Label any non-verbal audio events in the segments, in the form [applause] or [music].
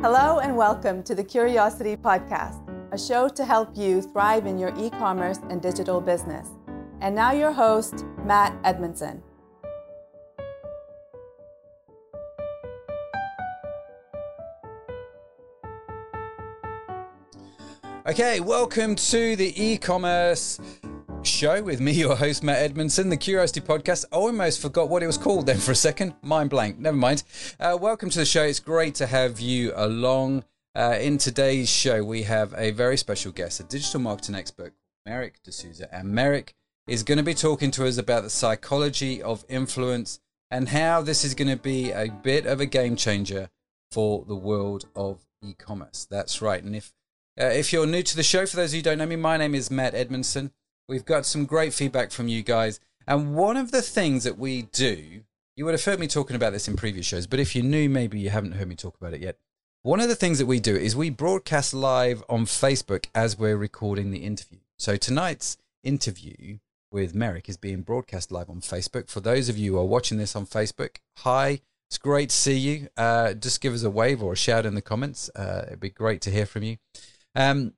Hello and welcome to the Curiosity Podcast, a show to help you thrive in your e commerce and digital business. And now, your host, Matt Edmondson. Okay, welcome to the e commerce show with me, [laughs] your host, Matt Edmondson, the Curiosity Podcast. I almost forgot what it was called then for a second. Mind blank. Never mind. Uh, welcome to the show. It's great to have you along. Uh, in today's show, we have a very special guest, a digital marketing expert, Meyrick D'Souza. And Meyrick is going to be talking to us about the psychology of influence and how this is going to be a bit of a game changer for the world of e commerce. That's right. And if uh, if you're new to the show, for those of you who don't know me, my name is Matt Edmondson. We've got some great feedback from you guys. And one of the things that we do, you would have heard me talking about this in previous shows, but if you're new, maybe you haven't heard me talk about it yet. One of the things that we do is we broadcast live on Facebook as we're recording the interview. So tonight's interview with Meyrick is being broadcast live on Facebook. For those of you who are watching this on Facebook, hi, it's great to see you. Uh, just give us a wave or a shout in the comments. Uh, it'd be great to hear from you. Um,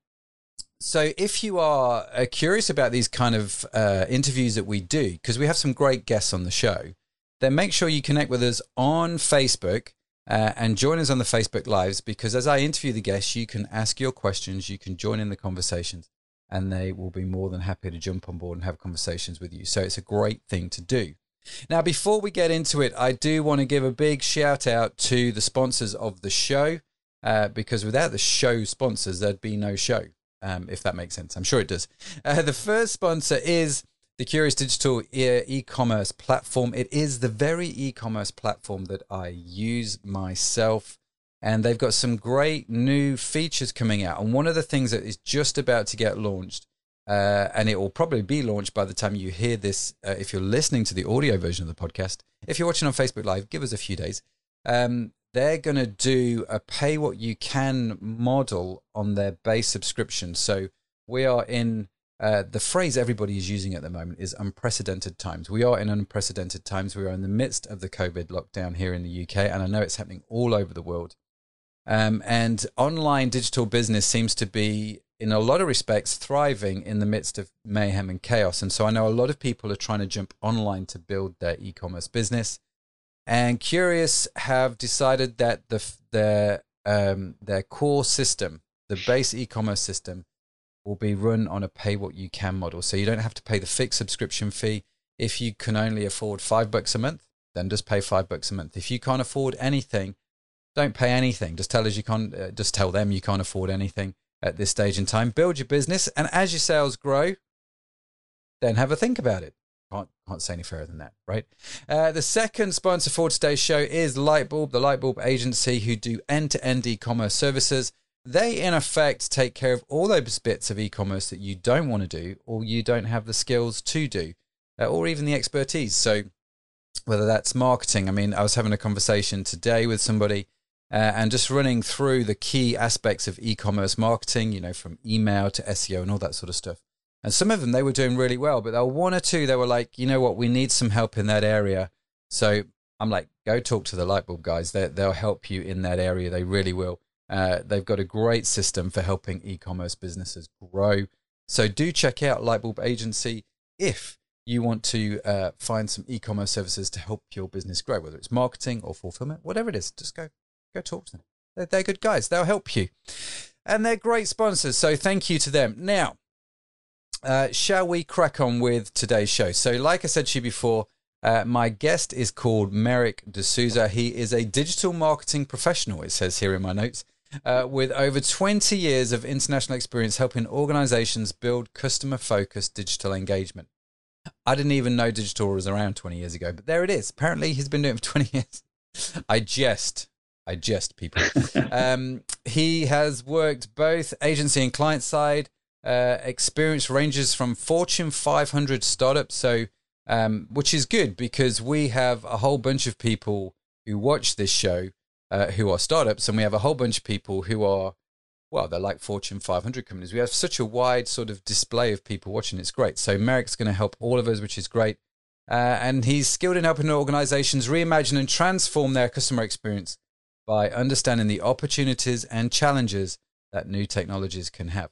so if you are uh, curious about these kind of uh, interviews that we do because we have some great guests on the show then make sure you connect with us on facebook uh, and join us on the facebook lives because as i interview the guests you can ask your questions you can join in the conversations and they will be more than happy to jump on board and have conversations with you. So it's a great thing to do. Now before we get into it i do want to give a big shout out to the sponsors of the show uh, because without the show sponsors there'd be no show um, if that makes sense. I'm sure it does. Uh, the first sponsor is the Curious Digital e commerce platform. It is the very e commerce platform that I use myself. And they've got some great new features coming out. And one of the things that is just about to get launched, uh, and it will probably be launched by the time you hear this, uh, if you're listening to the audio version of the podcast. If you're watching on Facebook Live, give us a few days. Um, they're going to do a pay what you can model on their base subscription. So we are in uh, the phrase everybody is using at the moment is unprecedented times. We are in unprecedented times. We are in the midst of the COVID lockdown here in the UK, and I know it's happening all over the world. Um, and online digital business seems to be, in a lot of respects, thriving in the midst of mayhem and chaos. And so I know a lot of people are trying to jump online to build their e commerce business and Curious have decided that the their um, their core system, the base e-commerce system, will be run on a pay what you can model. So you don't have to pay the fixed subscription fee. If you can only afford five bucks a month, then just pay five bucks a month. If you can't afford anything, don't pay anything. Just tell us you can't. Uh, just tell them you can't afford anything at this stage in time. Build your business, and as your sales grow, then have a think about it. Can't, can't say any fairer than that, right? Uh, the second sponsor for today's show is Lightbulb, the Lightbulb agency who do end to end e commerce services. They, in effect, take care of all those bits of e commerce that you don't want to do or you don't have the skills to do, uh, or even the expertise. So, whether that's marketing, I mean, I was having a conversation today with somebody uh, and just running through the key aspects of e commerce marketing, you know, from email to SEO and all that sort of stuff. And some of them they were doing really well, but there were one or two they were like, you know what, we need some help in that area. So I'm like, go talk to the Lightbulb guys. They, they'll help you in that area. They really will. Uh, they've got a great system for helping e-commerce businesses grow. So do check out Lightbulb Agency if you want to uh, find some e-commerce services to help your business grow, whether it's marketing or fulfillment, whatever it is. Just go go talk to them. They're, they're good guys. They'll help you, and they're great sponsors. So thank you to them. Now uh, shall we crack on with today's show? So, like I said to you before, uh, my guest is called Meyrick D'Souza. He is a digital marketing professional, it says here in my notes, uh, with over 20 years of international experience helping organizations build customer focused digital engagement. I didn't even know digital was around 20 years ago, but there it is. Apparently, he's been doing it for [laughs] 20 years. I jest. I jest, people. [laughs] um, he has worked both agency and client side uh, experience ranges from Fortune 500 startups, so um, which is good because we have a whole bunch of people who watch this show uh, who are startups, and we have a whole bunch of people who are well, they're like Fortune 500 companies. We have such a wide sort of display of people watching. It's great. So Meyrick's going to help all of us, which is great. Uh, and he's skilled in helping organizations reimagine and transform their customer experience by understanding the opportunities and challenges that new technologies can have.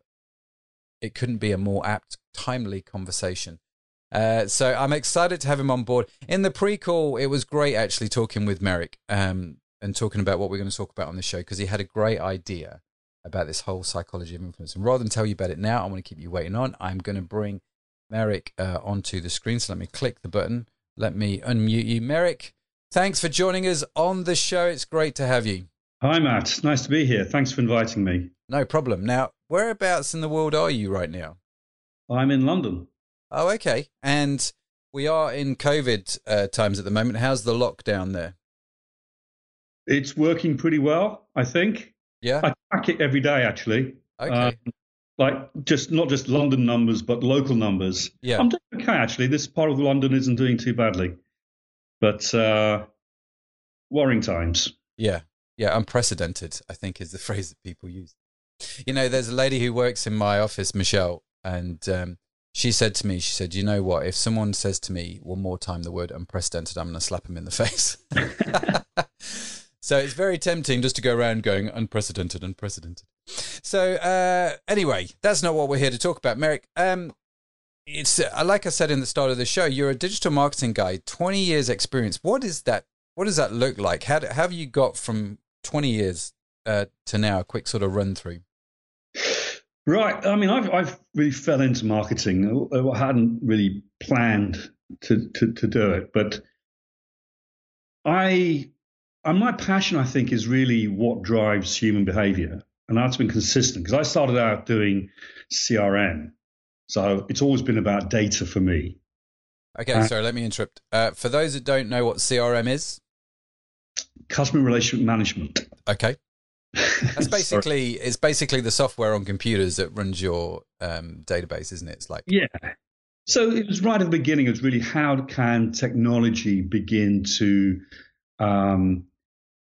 It couldn't be a more apt, timely conversation. Uh, so I'm excited to have him on board. In the pre-call, it was great actually talking with Meyrick um, and talking about what we're going to talk about on the show because he had a great idea about this whole psychology of influence. And rather than tell you about it now, I want to keep you waiting on. I'm going to bring Meyrick uh, onto the screen. So let me click the button. Let me unmute you. Meyrick, thanks for joining us on the show. It's great to have you. Hi, Matt. Nice to be here. Thanks for inviting me. No problem. Now, whereabouts in the world are you right now? I'm in London. Oh, okay. And we are in COVID uh, times at the moment. How's the lockdown there? It's working pretty well, I think. Yeah. I track it every day, actually. Okay. Um, like just not just London numbers, but local numbers. Yeah. I'm doing okay, actually. This part of London isn't doing too badly, but uh, worrying times. Yeah. Yeah. Unprecedented, I think, is the [laughs] phrase that people use. You know, there's a lady who works in my office, Michelle, and um, she said to me, she said, you know what? If someone says to me one more time the word unprecedented, I'm going to slap him in the [laughs] face. [laughs] so it's very tempting just to go around going unprecedented, unprecedented. So uh, anyway, that's not what we're here to talk about, Meyrick. Um, it's uh, like I said in the start of the show, you're a digital marketing guy, 20 years experience. What is that? What does that look like? How, how have you got from 20 years uh, to now? A quick sort of run through. Right. I mean, I've, I've really fell into marketing. I hadn't really planned to, to, to do it, but I, and my passion, I think, is really what drives human behavior. And that's been consistent because I started out doing CRM. So it's always been about data for me. Okay, uh, sorry, let me interrupt. Uh, for those that don't know what CRM is, customer relationship management. Okay. That's [laughs] basically it's basically the software on computers that runs your um, database, isn't it? It's like yeah. So it was right at the beginning. It was really how can technology begin to um,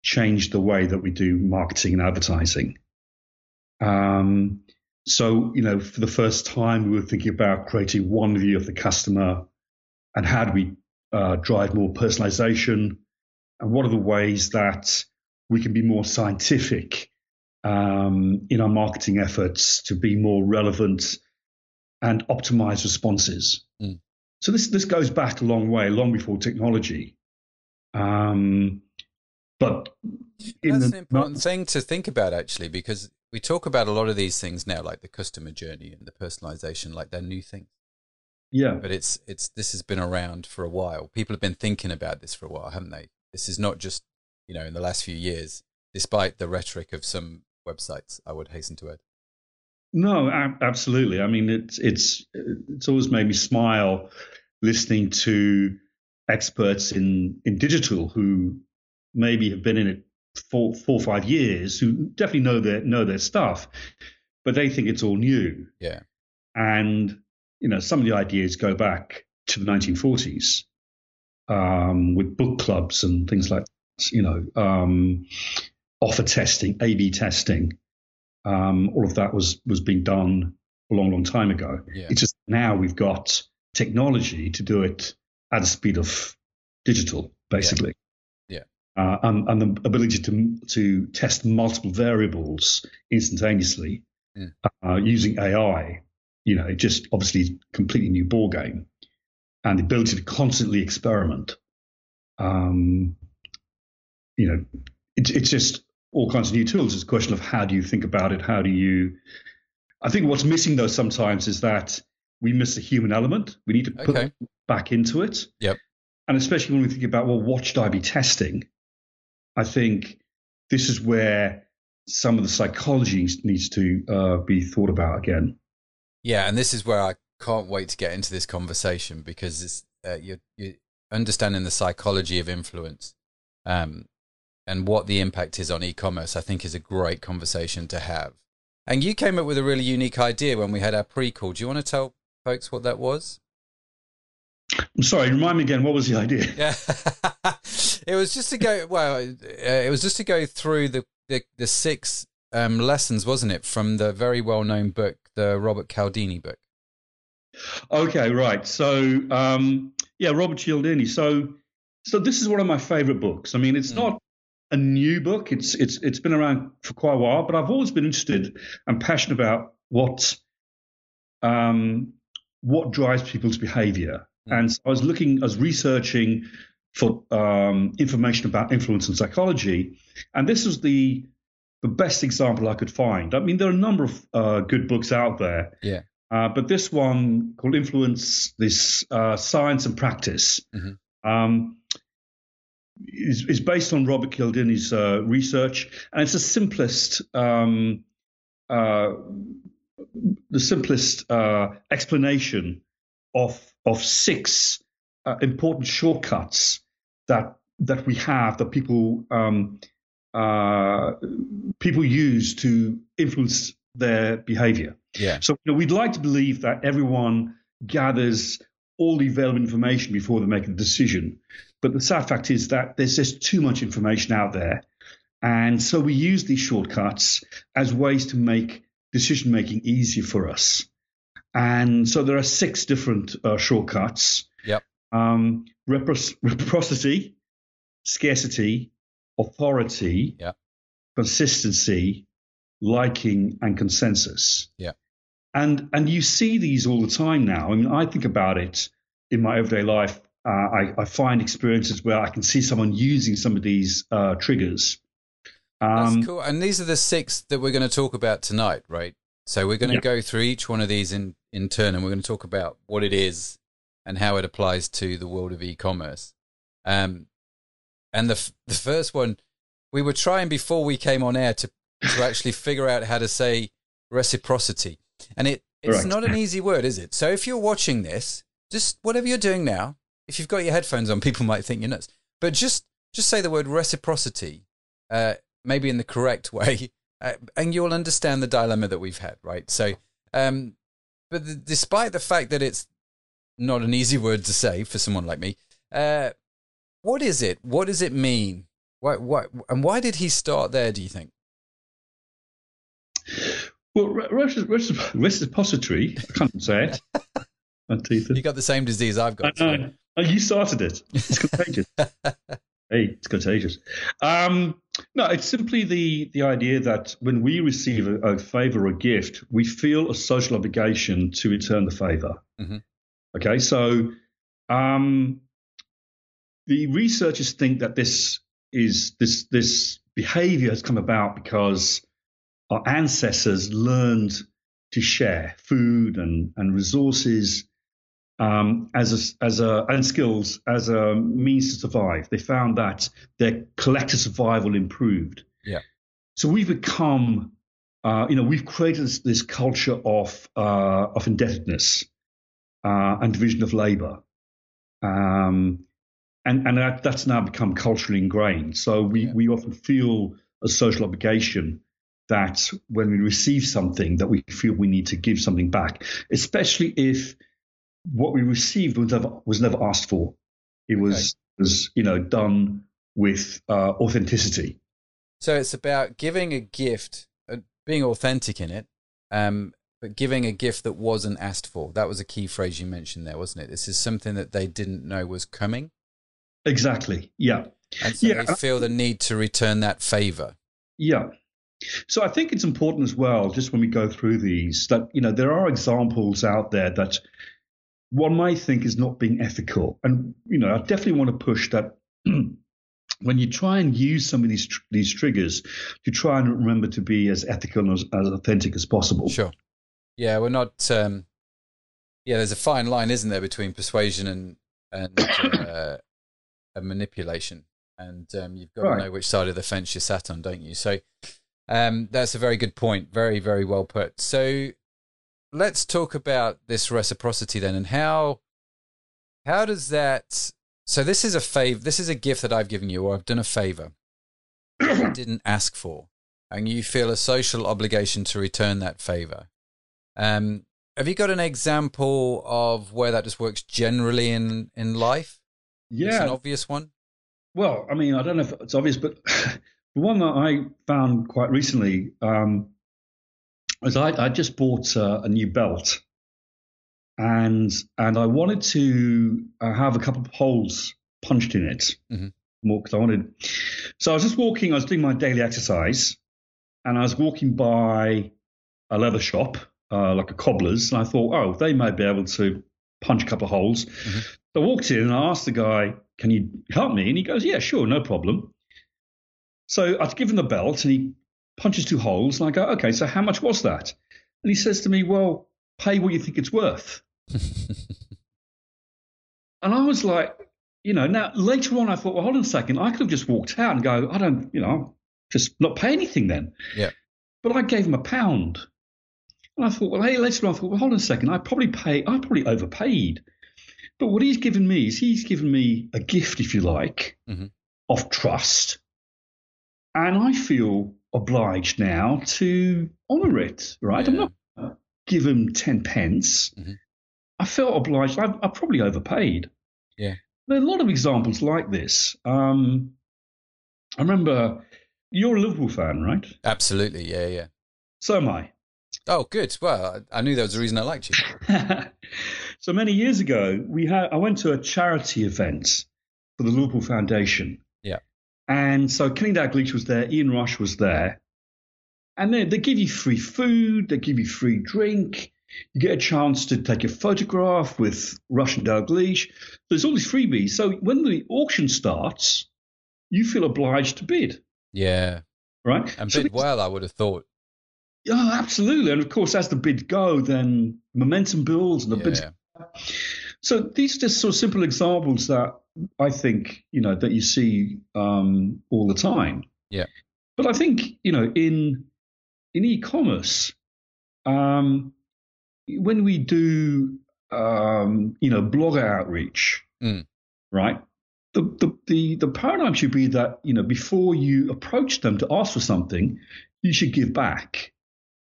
change the way that we do marketing and advertising. Um, so you know, for the first time, we were thinking about creating one view of the customer and how do we uh, drive more personalization, and what are the ways that we can be more scientific um, in our marketing efforts to be more relevant and optimize responses. Mm. So this this goes back a long way, long before technology. Um, but that's the, an important thing to think about, actually, because we talk about a lot of these things now, like the customer journey and the personalization, like they're new things. Yeah, but it's it's this has been around for a while. People have been thinking about this for a while, haven't they? This is not just you know, in the last few years, despite the rhetoric of some websites, I would hasten to add. No, absolutely. I mean, it's it's it's always made me smile listening to experts in in digital who maybe have been in it for four or five years, who definitely know their know their stuff, but they think it's all new. Yeah, and you know, some of the ideas go back to the 1940s um, with book clubs and things like you know, um, offer testing, A/B testing. Um, all of that was was being done a long, long time ago. Yeah. It's just now we've got technology to do it at the speed of digital, basically. Yeah. yeah. Uh, and, and, the ability to to test multiple variables instantaneously yeah. uh, using AI, you know, it just obviously completely new ball game, and the ability to constantly experiment. Um, you know, it, it's just all kinds of new tools. It's a question of how do you think about it? How do you? I think what's missing though sometimes is that we miss the human element. We need to put okay. back into it. Yep. And especially when we think about well, what should I be testing? I think this is where some of the psychology needs to uh, be thought about again. Yeah, and this is where I can't wait to get into this conversation because uh, you're, you're, understanding the psychology of influence. Um, and what the impact is on e-commerce, I think is a great conversation to have. And you came up with a really unique idea when we had our pre-call. Do you want to tell folks what that was? I'm sorry, remind me again. What was the idea? Yeah, [laughs] [laughs] it was just to go. Well, uh, it was just to go through the the, the six um, lessons, wasn't it, from the very well known book, the Robert Cialdini book? Okay, right. So, um, yeah, Robert Cialdini. So, so this is one of my favorite books. I mean, it's mm. not a new book. It's it's it's been around for quite a while, but I've always been interested and passionate about what um, what drives people's behavior. Mm. And so I was looking, I was researching for um, information about influence and psychology, and this was the the best example I could find. I mean, there are a number of uh, good books out there. Yeah. Uh, but this one called Influence, this uh, science and practice, mm-hmm. um, is, is, based on Robert Cialdini's uh, research, and it's the simplest, um, uh, the simplest uh, explanation of of six uh, important shortcuts that that we have that people um, people use to influence their behavior. Yeah. So you know, we'd like to believe that everyone gathers all the available information before they make a decision. But the sad fact is that there's just too much information out there. And so we use these shortcuts as ways to make decision making easier for us. And so there are six different uh, shortcuts. Yep. Um, reciprocity, scarcity, authority, yep. consistency, liking, and consensus. Yeah. And and you see these all the time now. I mean, I think about it in my everyday life. Uh, I, I, find experiences where I can see someone using some of these uh, triggers. Um, That's cool. And these are the six that we're going to talk about tonight, right? So we're going to yeah. go through each one of these in, in turn, and we're going to talk about what it is and how it applies to the world of e-commerce. Um, and the the first one, we were trying before we came on air to to actually figure out how to say reciprocity. And it, it's right. not an easy word, is it? So if you're watching this, just whatever you're doing now, if you've got your headphones on, people might think you're nuts. But just just say the word reciprocity, uh, maybe in the correct [laughs] way, uh, and you'll understand the dilemma that we've had, right? So, um, but the, despite the fact that it's not an easy word to say for someone like me, uh, what is it? What does it mean? Why, why, and why did he start there? Do you think? Well, reciprocity, I can't say it. [laughs] My teeth. you got the same disease I've got. So. Oh, you started it. It's contagious. [laughs] hey, it's contagious. Um, no, it's simply the the idea that when we receive a, a favor or a gift, we feel a social obligation to return the favor. Mm-hmm. Okay, so um, the researchers think that this is this this behavior has come about because our ancestors learned to share food and, and resources um, as a, as a, and skills as a means to survive. They found that their collective survival improved. Yeah. So we've become, uh, you know, we've created this, this culture of uh, of indebtedness uh, and division of labor, um, and and that, that's now become culturally ingrained. So we yeah. we often feel a social obligation that when we receive something that we feel we need to give something back, especially if what we received was never was never asked for. It was okay. was you know done with uh, authenticity. So it's about giving a gift, uh, being authentic in it, um, but giving a gift that wasn't asked for. That was a key phrase you mentioned there, wasn't it? This is something that they didn't know was coming. Exactly. Yeah. And so yeah. they feel the need to return that favor. Yeah. So I think it's important as well, just when we go through these, that you know there are examples out there that one might think is not being ethical, and you know I definitely want to push that. [clears throat] when you try and use some of these tr- these triggers, you try and remember to be as ethical and as, as authentic as possible. Sure. Yeah, we're not. Um, yeah, there's a fine line, isn't there, between persuasion and and, uh, and manipulation, and um, you've got right. to know which side of the fence you're sat on, don't you? So, um, that's a very good point. Very, very well put. So let's talk about this reciprocity then, and how how does that? So this is a favor. This is a gift that I've given you, or I've done a favor [clears throat] I didn't ask for, and you feel a social obligation to return that favor. Um, have you got an example of where that just works generally in in life? Yeah, it's an obvious one. Well, I mean, I don't know if it's obvious, but [laughs] The one that I found quite recently um, was I, I just bought uh, a new belt, and and I wanted to uh, have a couple of holes punched in it. Mm-hmm. More because I wanted. So I was just walking, I was doing my daily exercise, and I was walking by a leather shop, uh, like a cobbler's, and I thought, oh, they may be able to punch a couple of holes. Mm-hmm. So I walked in and I asked the guy, can you help me? And he goes, yeah, sure, no problem. So I give him the belt and he punches two holes. And I go, okay, so how much was that? And he says to me, well, pay what you think it's worth. [laughs] and I was like, you know, now later on I thought, well, hold on a second. I could have just walked out and go, I don't, you know, just not pay anything then. Yeah. But I gave him a pound. And I thought, well, hey, later on I thought, well, hold on a second. I probably pay, I probably overpaid. But what he's given me is he's given me a gift, if you like, mm-hmm. of trust. And I feel obliged now to honour it, right? Yeah. I'm not give him 10 pence. Mm-hmm. I felt obliged. I, I, probably overpaid. Yeah. There are a lot of examples like this. Um, I remember you're a Liverpool fan, right? Absolutely. Yeah, yeah. So am I. Oh, good. Well, I knew there was a reason I liked you. [laughs] so many years ago, we had I went to a charity event for the Liverpool Foundation. And so Kenny Dalglish was there, Ian Rush was there, and they they give you free food, they give you free drink, you get a chance to take a photograph with Rush and Dalglish. There's all these freebies. So when the auction starts, you feel obliged to bid. Yeah. Right. And so bid well, I would have thought. Yeah, absolutely. And of course, as the bid go, then momentum builds and the yeah. bid. So these are just sort of simple examples that I think you know that you see um, all the time. Yeah. But I think you know in in e-commerce, um, when we do um, you know blogger outreach, mm. right? The, the the the paradigm should be that you know before you approach them to ask for something, you should give back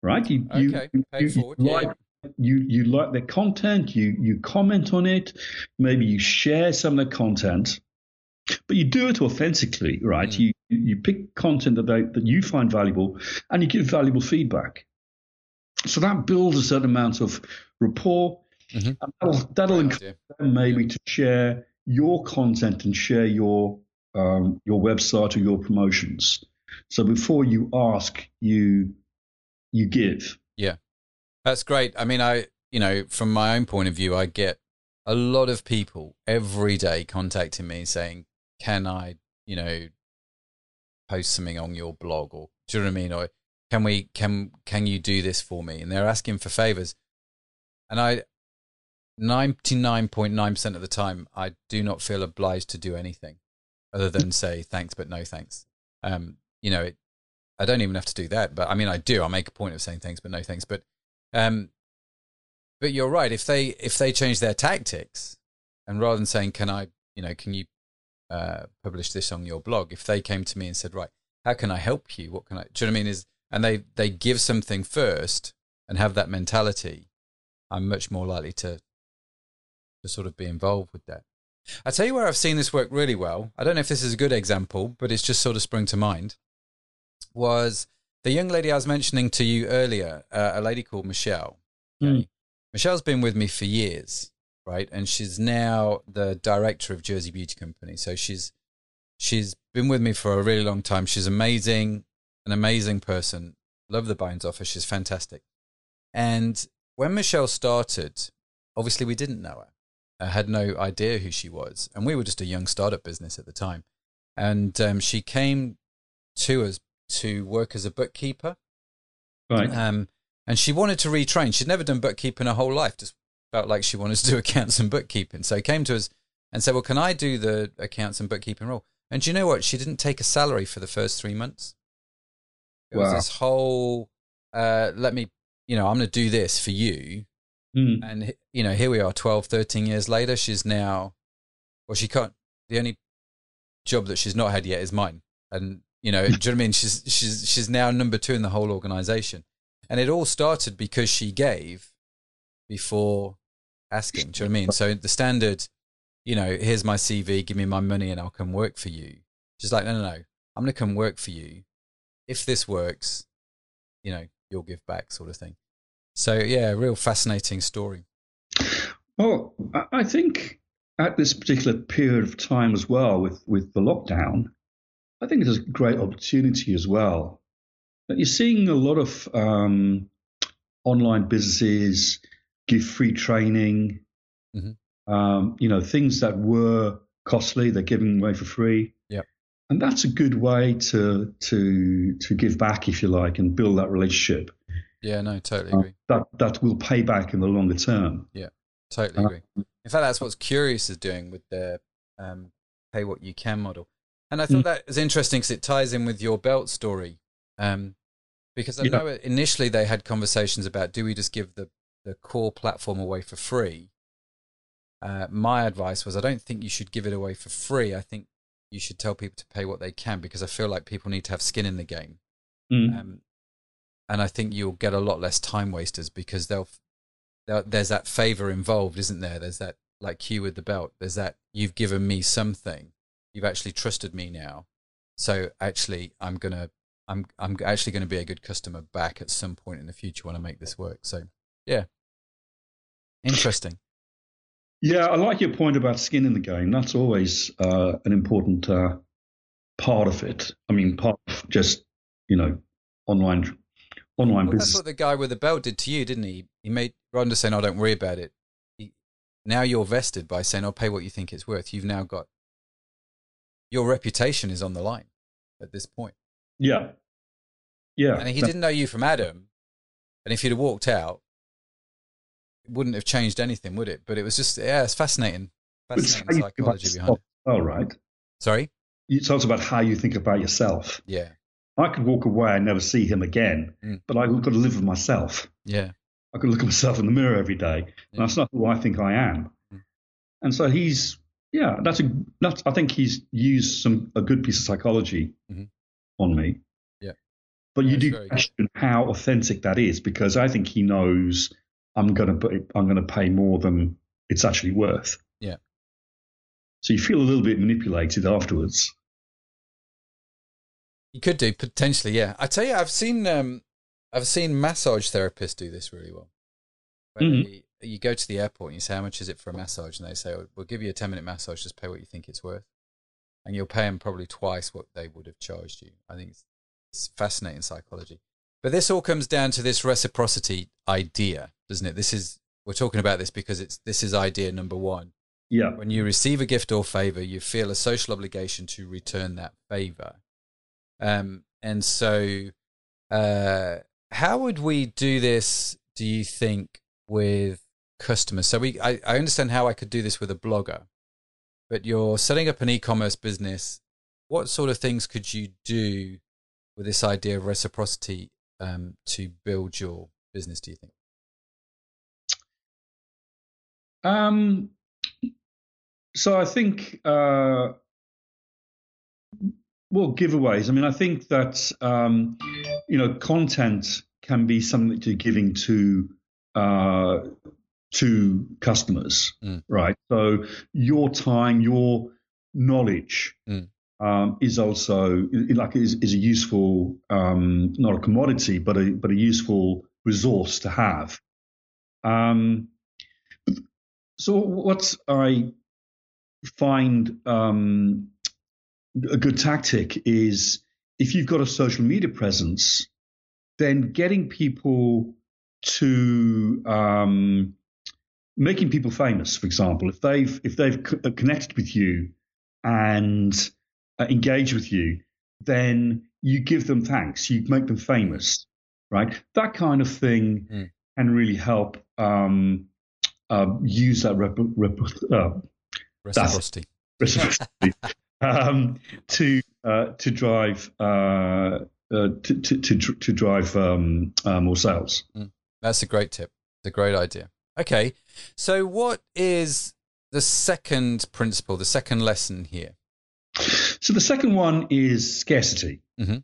right? You, okay. you, you, you like yeah. You you like the content, you you comment on it, maybe you share some of the content, but you do it authentically, right? Mm. You you pick content that they, that you find valuable, and you give valuable feedback. So that builds a certain amount of rapport. Mm-hmm. that'll that'll encourage them maybe yeah. to share your content and share your um, your website or your promotions. So before you ask, you you give. Yeah. That's great. I mean, I, you know, from my own point of view, I get a lot of people every day contacting me saying, can I, you know, post something on your blog or do you know what I mean? Or can we, can, can you do this for me? And they're asking for favors. And I, 99.9% of the time, I do not feel obliged to do anything other than [laughs] say thanks, but no thanks. Um, you know, it, I don't even have to do that, but I mean, I do. I make a point of saying thanks, but no thanks. But, um, but you're right. If they if they change their tactics, and rather than saying, "Can I, you know, can you uh, publish this on your blog?" If they came to me and said, "Right, how can I help you? What can I?" Do you know what I mean? Is and they they give something first and have that mentality, I'm much more likely to to sort of be involved with that. I tell you where I've seen this work really well. I don't know if this is a good example, but it's just sort of sprung to mind was the young lady I was mentioning to you earlier, uh, a lady called Michelle. Okay? Mm. Michelle's been with me for years, right? And she's now the director of Jersey Beauty Company. So she's she's been with me for a really long time. She's amazing, an amazing person. Love the Binds offer. She's fantastic. And when Michelle started, obviously we didn't know her. I had no idea who she was, and we were just a young startup business at the time. And um, she came to us to work as a bookkeeper. Right. Um, and she wanted to retrain. She'd never done bookkeeping her whole life. Just felt like she wanted to do [laughs] accounts and bookkeeping. So came to us and said, "Well, can I do the accounts and bookkeeping role?" And you know what? She didn't take a salary for the first three months. It wow. was this whole, uh, let me, you know, I'm going to do this for you. Mm. And, you know, here we are 12, 13 years later. She's now, well, she can't, the only job that she's not had yet is mine. And you know, do you know what I mean? She's she's she's now number two in the whole organization, and it all started because she gave before asking. Do you know what I mean? So the standard, you know, here's my CV, give me my money, and I'll come work for you. She's like, no, no, no, I'm going to come work for you. If this works, you know, you'll give back, sort of thing. So yeah, real fascinating story. Well, I think at this particular period of time as well, with with the lockdown, I think it's a great opportunity as well. But you're seeing a lot of um, online businesses give free training. Mm-hmm. Um, you know, things that were costly, they're giving away for free. Yeah. And that's a good way to to to give back, if you like, and build that relationship. Yeah, no, totally uh, agree. Uh, that that will pay back in the longer term. Yeah, totally uh, agree. In fact, that's what Curious is doing with their um, pay what you can model. And I thought mm. that was interesting because it ties in with your belt story. Um, because I yeah. know initially they had conversations about do we just give the, the core platform away for free? Uh, my advice was I don't think you should give it away for free. I think you should tell people to pay what they can because I feel like people need to have skin in the game. Mm. Um, and I think you'll get a lot less time wasters because they'll, they'll there's that favor involved, isn't there? There's that like you with the belt. There's that you've given me something. You've actually trusted me now. So actually, I'm gonna I'm I'm actually going to be a good customer back at some point in the future when I make this work. So yeah, interesting. Yeah, I like your point about skin in the game. That's always uh, an important uh, part of it. I mean, part of just you know online online well, business. That's what the guy with the belt did to you, didn't he? He made Ronda saying, "I oh, don't worry about it." He, now you're vested by saying, "I'll pay what you think it's worth." You've now got your reputation is on the line at this point. Yeah. Yeah. And he didn't know you from Adam. And if you'd have walked out, it wouldn't have changed anything, would it? But it was just, yeah, it's fascinating. Fascinating psychology behind it. Oh, right. Sorry? You talked about how you think about yourself. Yeah. I could walk away and never see him again, mm. but I've got to live with myself. Yeah. I could look at myself in the mirror every day. Yeah. And that's not who I think I am. Mm. And so he's, yeah, that's a, that's, I think he's used some, a good piece of psychology mm-hmm. on me. Yeah, But you do question good. how authentic that is because I think he knows I'm going to put, I'm to pay more than it's actually worth. Yeah. So you feel a little bit manipulated afterwards. You could do potentially, yeah. I tell you, I've seen um, I've seen massage therapists do this really well. Mm-hmm. They, you go to the airport and you say, "How much is it for a massage?" And they say, oh, "We'll give you a ten minute massage. Just pay what you think it's worth." And you'll pay them probably twice what they would have charged you. I think it's it's fascinating psychology. But this all comes down to this reciprocity idea, doesn't it? This is we're talking about this because it's this is idea number one. Yeah. When you receive a gift or favor, you feel a social obligation to return that favor. Um, and so, uh, how would we do this? Do you think with customers? So we, I, I understand how I could do this with a blogger, but you're setting up an e-commerce business. What sort of things could you do with this idea of reciprocity um, to build your business? Do you think? Um, so I think, uh, well, giveaways. I mean, I think that um, you know, content can be something you're giving to uh, to customers, mm. right? So your time, your knowledge, mm um, is also like is, is a useful um, not a commodity but a but a useful resource to have. Um, so what I find um, a good tactic is if you've got a social media presence, then getting people to um, making people famous. For example, if they've if they've connected with you and uh, engage with you, then you give them thanks, you make them famous, right? That kind of thing mm. can really help um, uh, use that rep- rep- uh, reciprocity, [laughs] reciprocity um, to uh, to drive uh, uh, to, to, to, to drive um, more sales. Mm. That's a great tip. It's a great idea. Okay, so what is the second principle, the second lesson here? So the second one is scarcity. Mm-hmm.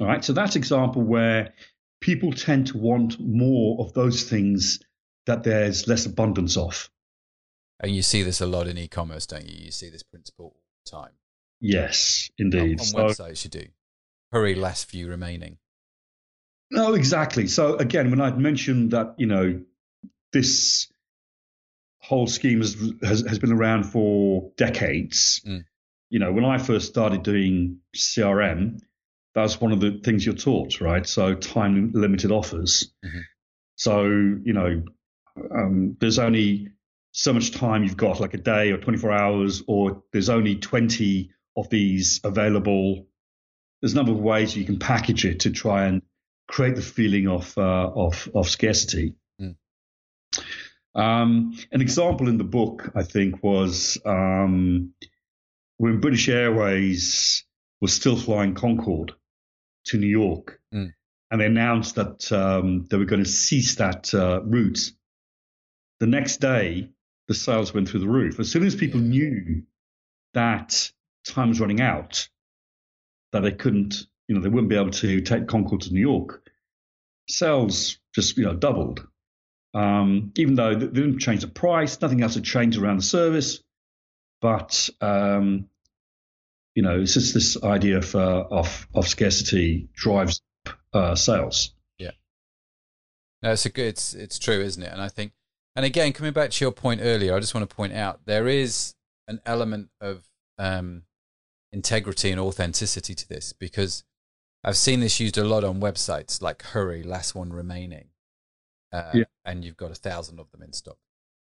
All right. So that's example where people tend to want more of those things that there's less abundance of. And you see this a lot in e-commerce, don't you? You see this principle all the time. Yes, indeed. On, on so, websites, you do. Hurry, last few remaining. No, exactly. So again, when I'd mentioned that, you know, this whole scheme has has, has been around for decades, mm you know, when I first started doing CRM, that's one of the things you're taught, right? So time limited offers. Mm-hmm. So you know, um, there's only so much time you've got, like a day or 24 hours, or there's only 20 of these available. There's a number of ways you can package it to try and create the feeling of uh, of, of scarcity. Um, an example in the book, I think, was um, when British Airways was still flying Concorde to New York, mm. and they announced that um, they were going to cease that uh, route. The next day, the sales went through the roof. As soon as people knew that time was running out, that they couldn't, you know, they wouldn't be able to take Concorde to New York, sales just, you know, doubled. Um, even though they didn't change the price, nothing else had changed around the service. But um, you know, it's just this idea of uh, of, of scarcity drives uh, sales. Yeah, no, it's a good. It's it's true, isn't it? And I think, and again, coming back to your point earlier, I just want to point out there is an element of um, integrity and authenticity to this because I've seen this used a lot on websites like Hurry, last one remaining, uh, yeah. and you've got a thousand of them in stock.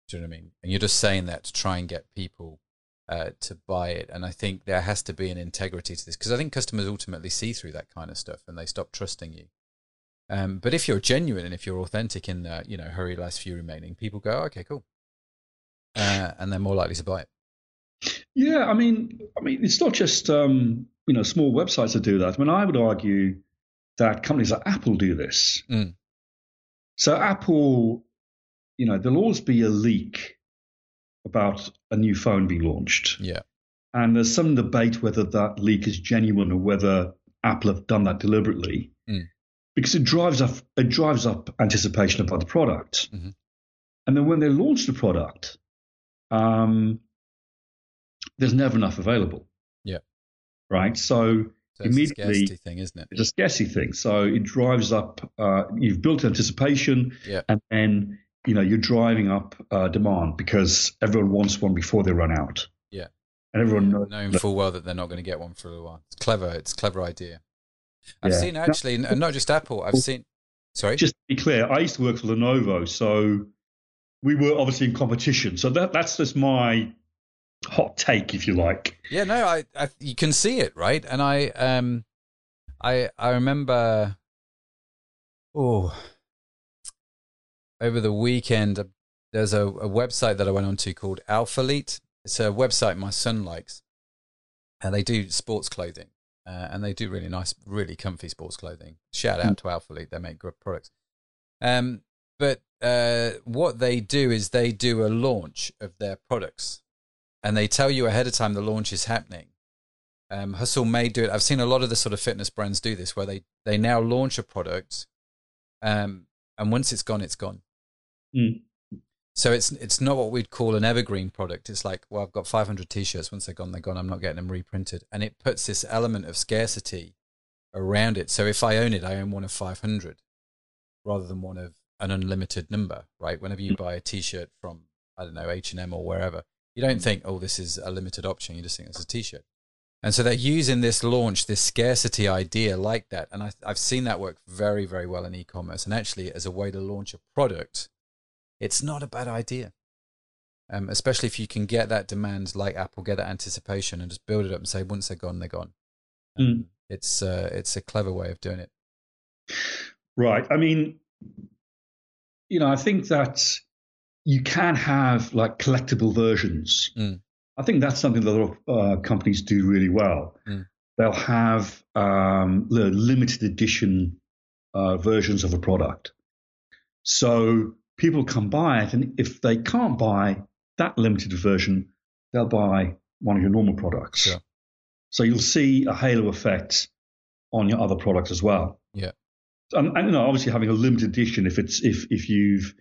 Do you know what I mean? And you're just saying that to try and get people uh, to buy it. And I think there has to be an integrity to this because I think customers ultimately see through that kind of stuff and they stop trusting you. Um, but if you're genuine and if you're authentic in the, you know, hurry last few remaining, people go, oh, okay, cool. Uh, and they're more likely to buy it. Yeah, I mean, I mean, it's not just um, you know small websites that do that. I mean, I would argue that companies like Apple do this. Mm. So Apple, you know, there'll always be a leak about a new phone being launched. Yeah. And there's some debate whether that leak is genuine or whether Apple have done that deliberately. Mm. Because it drives up it drives up anticipation about the product. Mm-hmm. And then when they launch the product, um, there's never enough available. Yeah. Right. So, so immediately, it's a thing, isn't it? It's a scarcity thing. So it drives up. Uh, you've built anticipation, yeah. and then you know you're driving up uh, demand because everyone wants one before they run out. Yeah, and everyone knows knowing full well that they're not going to get one for a while. It's clever. It's a clever idea. I've yeah. seen actually, and not just Apple. I've seen. Sorry. Just to be clear, I used to work for Lenovo, so we were obviously in competition. So that that's just my hot take, if you like. Yeah, no, I, I you can see it, right? And I um, I I remember. Oh, over the weekend, uh, there's a, a website that I went onto called Alphalete. It's a website my son likes, and they do sports clothing, uh, and they do really nice, really comfy sports clothing. Shout out mm. to Alphalete; they make good products. Um, but uh, what they do is they do a launch of their products, and they tell you ahead of time the launch is happening. Um, Hustle may do it. I've seen a lot of the sort of fitness brands do this, where they they now launch a product, um, and once it's gone, it's gone. Mm. So it's it's not what we'd call an evergreen product. It's like, well, I've got 500 t-shirts. Once they're gone, they're gone. I'm not getting them reprinted, and it puts this element of scarcity around it. So if I own it, I own one of 500, rather than one of an unlimited number. Right? Whenever you buy a t-shirt from I don't know H and M or wherever, you don't think, oh, this is a limited option. You just think it's a t-shirt. And so they're using this launch, this scarcity idea like that. And I, have seen that work very, very well in e-commerce. And actually, as a way to launch a product it's not a bad idea. Um, especially if you can get that demand like Apple, get that anticipation, and just build it up and say once they're gone, they're gone. Um, mm. It's uh, it's a clever way of doing it. Right. I mean, you know, I think that you can have like collectible versions. Mm. I think that's something that a lot of uh, companies do really well. Mm. They'll have um, limited edition uh, versions of a product. So people can buy it, and if they can't buy that limited version, they'll buy one of your normal products. Sure. So you'll see a halo effect on your other products as well. Yeah. And, and you know, obviously having a limited edition, if it's if if you've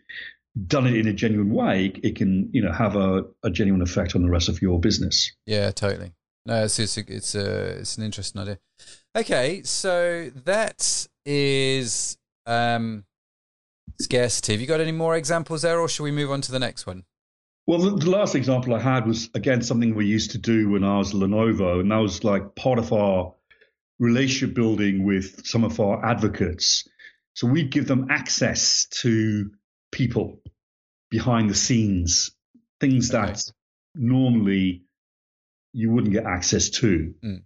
done it in a genuine way, it can you know have a, a genuine effect on the rest of your business. Yeah, totally. No, it's it's a, it's a it's an interesting idea. Okay, so that is um Scarcity. Have you got any more examples there, or should we move on to the next one? Well, the, the, last example I had was again something we used to do when I was Lenovo, and that was like part of our relationship building with some of our advocates. So we'd give them access to people behind the scenes, things okay. that normally you wouldn't get access to. Mm.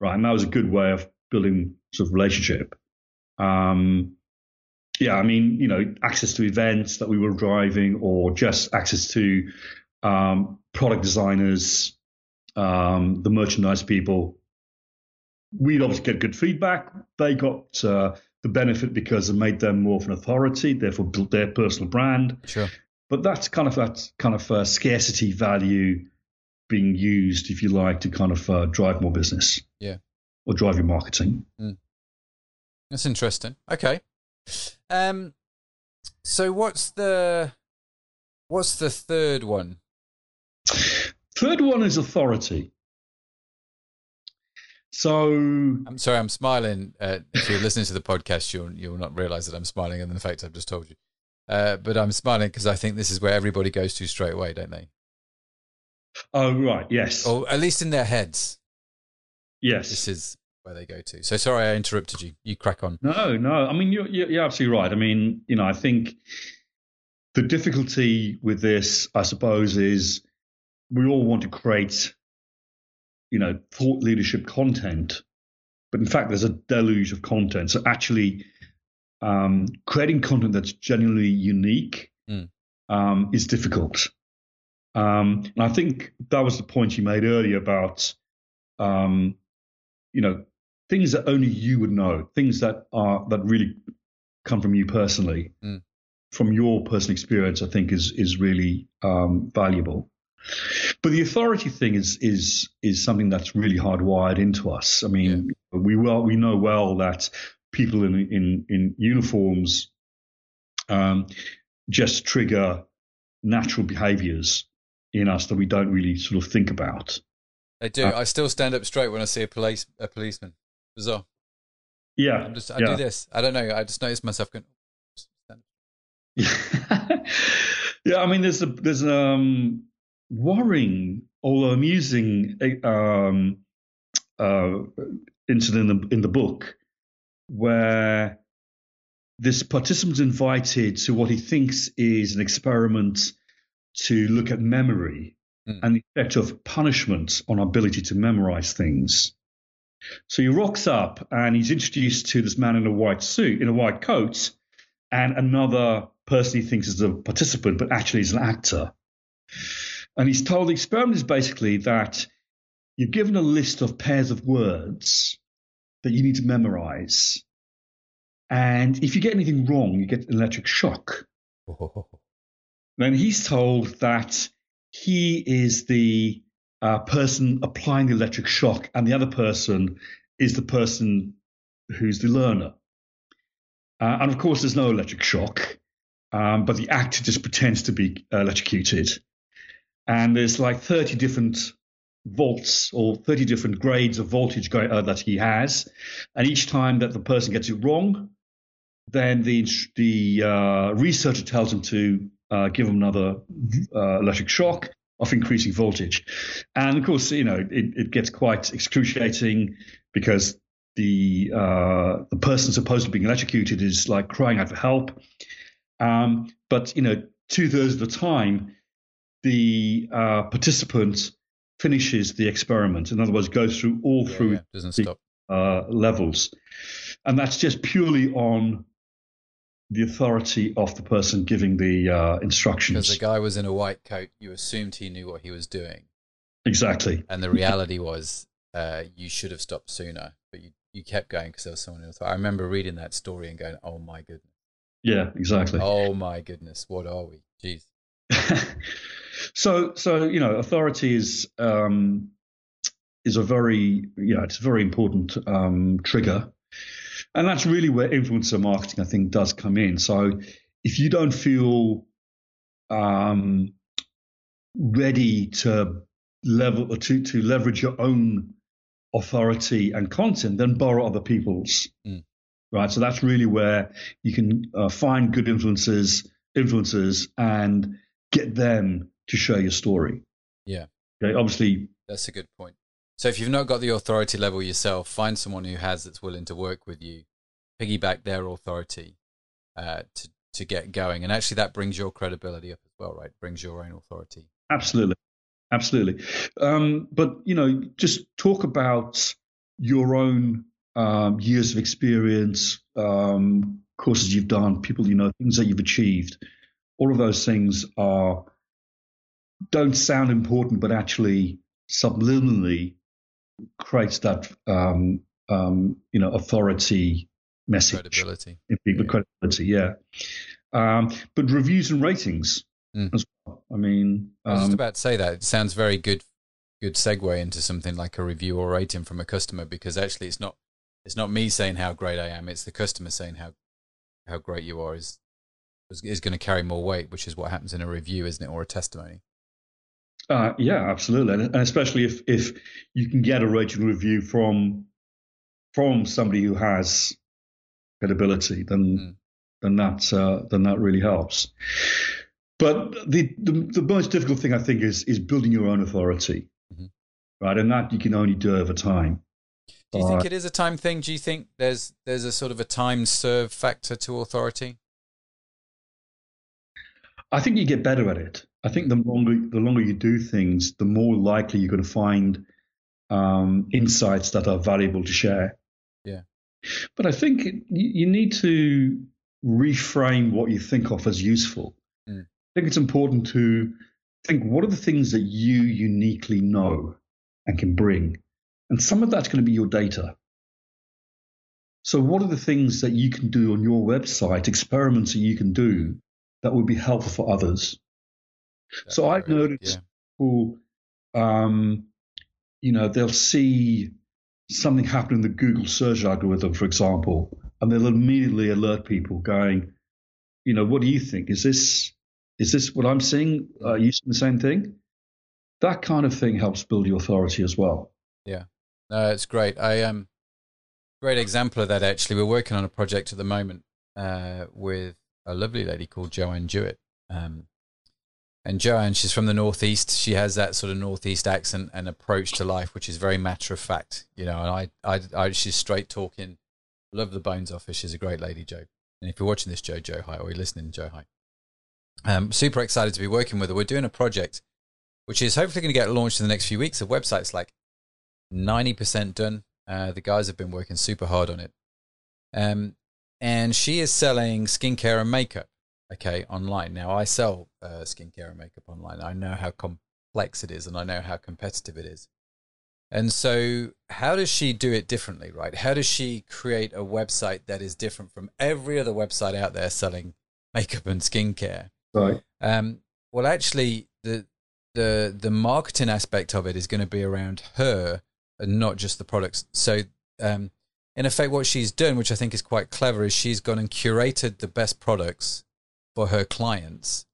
Right. And that was a good way of building sort of relationship. Um, yeah, I mean, you know, access to events that we were driving or just access to um, product designers, um, the merchandise people. We'd obviously get good feedback. They got uh, the benefit because it made them more of an authority, therefore built their personal brand. Sure. But that's kind of that kind of uh, scarcity value being used, if you like, to kind of uh, drive more business. Yeah. Or drive your marketing. Mm. That's interesting. Okay. Um, so what's the what's the third one? Third one is authority. So I'm sorry, I'm smiling. Uh, if you're listening to the podcast, you'll you'll not realize that I'm smiling at the fact I've just told you. Uh, but I'm smiling because I think this is where everybody goes to straight away, don't they? Oh right, yes. Or at least in their heads. Yes. This is where they go to. So sorry I interrupted you. You crack on. No, no. I mean, you're, you're absolutely right. I mean, you know, I think the difficulty with this, I suppose, is we all want to create, you know, thought leadership content, but in fact, there's a deluge of content. So actually, um, creating content that's genuinely unique mm. um, is difficult. Um, and I think that was the point you made earlier about, um, you know, things that only you would know, things that are that really come from you personally, mm. from your personal experience, I think is is really um, valuable. But the authority thing is is is something that's really hardwired into us. I mean, yeah. we well we know well that people in in in uniforms um, just trigger natural behaviors in us that we don't really sort of think about. I do. Uh, I still stand up straight when I see a police a policeman. Bizarre. Yeah. I'm just I yeah. do this. I don't know. I just noticed myself going. [laughs] yeah, I mean, there's a there's um worrying, although amusing, um, uh, incident in the, in the book where this participant's invited to what he thinks is an experiment to look at memory mm. and the effect of punishment on our ability to memorize things. So he rocks up and he's introduced to this man in a white suit, in a white coat, and another person he thinks is a participant, but actually is an actor. And he's told the experiment is basically that you're given a list of pairs of words that you need to memorize. And if you get anything wrong, you get an electric shock. [laughs] then he's told that he is the uh, person applying the electric shock, and the other person is the person who's the learner. Uh, and of course, there's no electric shock, um, but the actor just pretends to be electrocuted. And there's like 30 different volts or 30 different grades of voltage go, uh, that he has. And each time that the person gets it wrong, then the, the uh, researcher tells him to uh, give him another uh, electric shock of increasing voltage. And of course, you know, it, it gets quite excruciating because the uh, the person supposed to be electrocuted is like crying out for help. Um, but you know, two thirds of the time, the uh, participant finishes the experiment. In other words, goes through all yeah, through yeah. doesn't the, uh, levels, and that's just purely on the authority of the person giving the uh, instructions. Because the guy was in a white coat, you assumed he knew what he was doing. Exactly. And the reality was, uh, you should have stopped sooner, but you, you kept going because there was someone else. I remember reading that story and going, "Oh my goodness." Yeah, exactly. Oh my goodness, what are we? Jeez. [laughs] so, so you know, authority is um, is a very yeah, it's a very important um, trigger and that's really where influencer marketing, I think, does come in. So if you don't feel um, ready to level or to, to leverage your own authority and content, then borrow other people's. Mm. Right. So that's really where you can uh, find good influencers, influencers, and get them to share your story. Yeah. Okay. Obviously, that's a good point. So if you've not got the authority level yourself, find someone who has that's willing to work with you, piggyback their authority uh, to to get going, and actually that brings your credibility up as well, right? Brings your own authority. Absolutely, absolutely. Um, but you know, just talk about your own um, years of experience, um, courses you've done, people you know, things that you've achieved. All of those things are don't sound important, but actually subliminally creates that um, um, you know authority message. Credibility. In people, yeah. credibility, yeah. Um, but reviews and ratings mm. as well. I mean, I was just um, about to say that. It sounds very good. Good segue into something like a review or rating from a customer because actually it's not it's not me saying how great I am. It's the customer saying how how great you are is is going to carry more weight, which is what happens in a review, isn't it, or a testimony? Uh, yeah, absolutely, and especially if if you can get a rating review from from somebody who has credibility, then mm. then that uh, then that really helps. But the, the, the most difficult thing I think is is building your own authority, mm-hmm. right? And that you can only do over time. Do you uh, think it is a time thing? Do you think there's there's a sort of a time serve factor to authority? I think you get better at it. I think the longer the longer you do things, the more likely you're going to find um, insights that are valuable to share. Yeah. But I think you need to reframe what you think of as useful. Mm. I think it's important to think what are the things that you uniquely know and can bring, and some of that's going to be your data. So, what are the things that you can do on your website, experiments that you can do that would be helpful for others? So I've noticed yeah. people, um, you know, they'll see something happen in the Google search algorithm, for example, and they'll immediately alert people, going, you know, what do you think? Is this is this what I'm seeing? Are you seeing the same thing? That kind of thing helps build your authority as well. Yeah, no, it's great. I um, great example of that. Actually, we're working on a project at the moment uh, with a lovely lady called Joanne Jewett. Um, and Joanne, she's from the Northeast. She has that sort of Northeast accent and approach to life, which is very matter of fact, you know. And I, I, I she's straight talking. Love the bones off her. She's a great lady, Joe. And if you're watching this, Joe, Joe, hi, or you're listening, Joe, hi. Um, super excited to be working with her. We're doing a project which is hopefully going to get launched in the next few weeks. The website's like 90% done. Uh, the guys have been working super hard on it. Um, and she is selling skincare and makeup okay, online. Now, I sell uh, skincare and makeup online. I know how complex it is and I know how competitive it is. And so, how does she do it differently, right? How does she create a website that is different from every other website out there selling makeup and skincare? Right. Um, well, actually, the the the marketing aspect of it is going to be around her and not just the products. So, um, in effect, what she's done, which I think is quite clever, is she's gone and curated the best products for her clients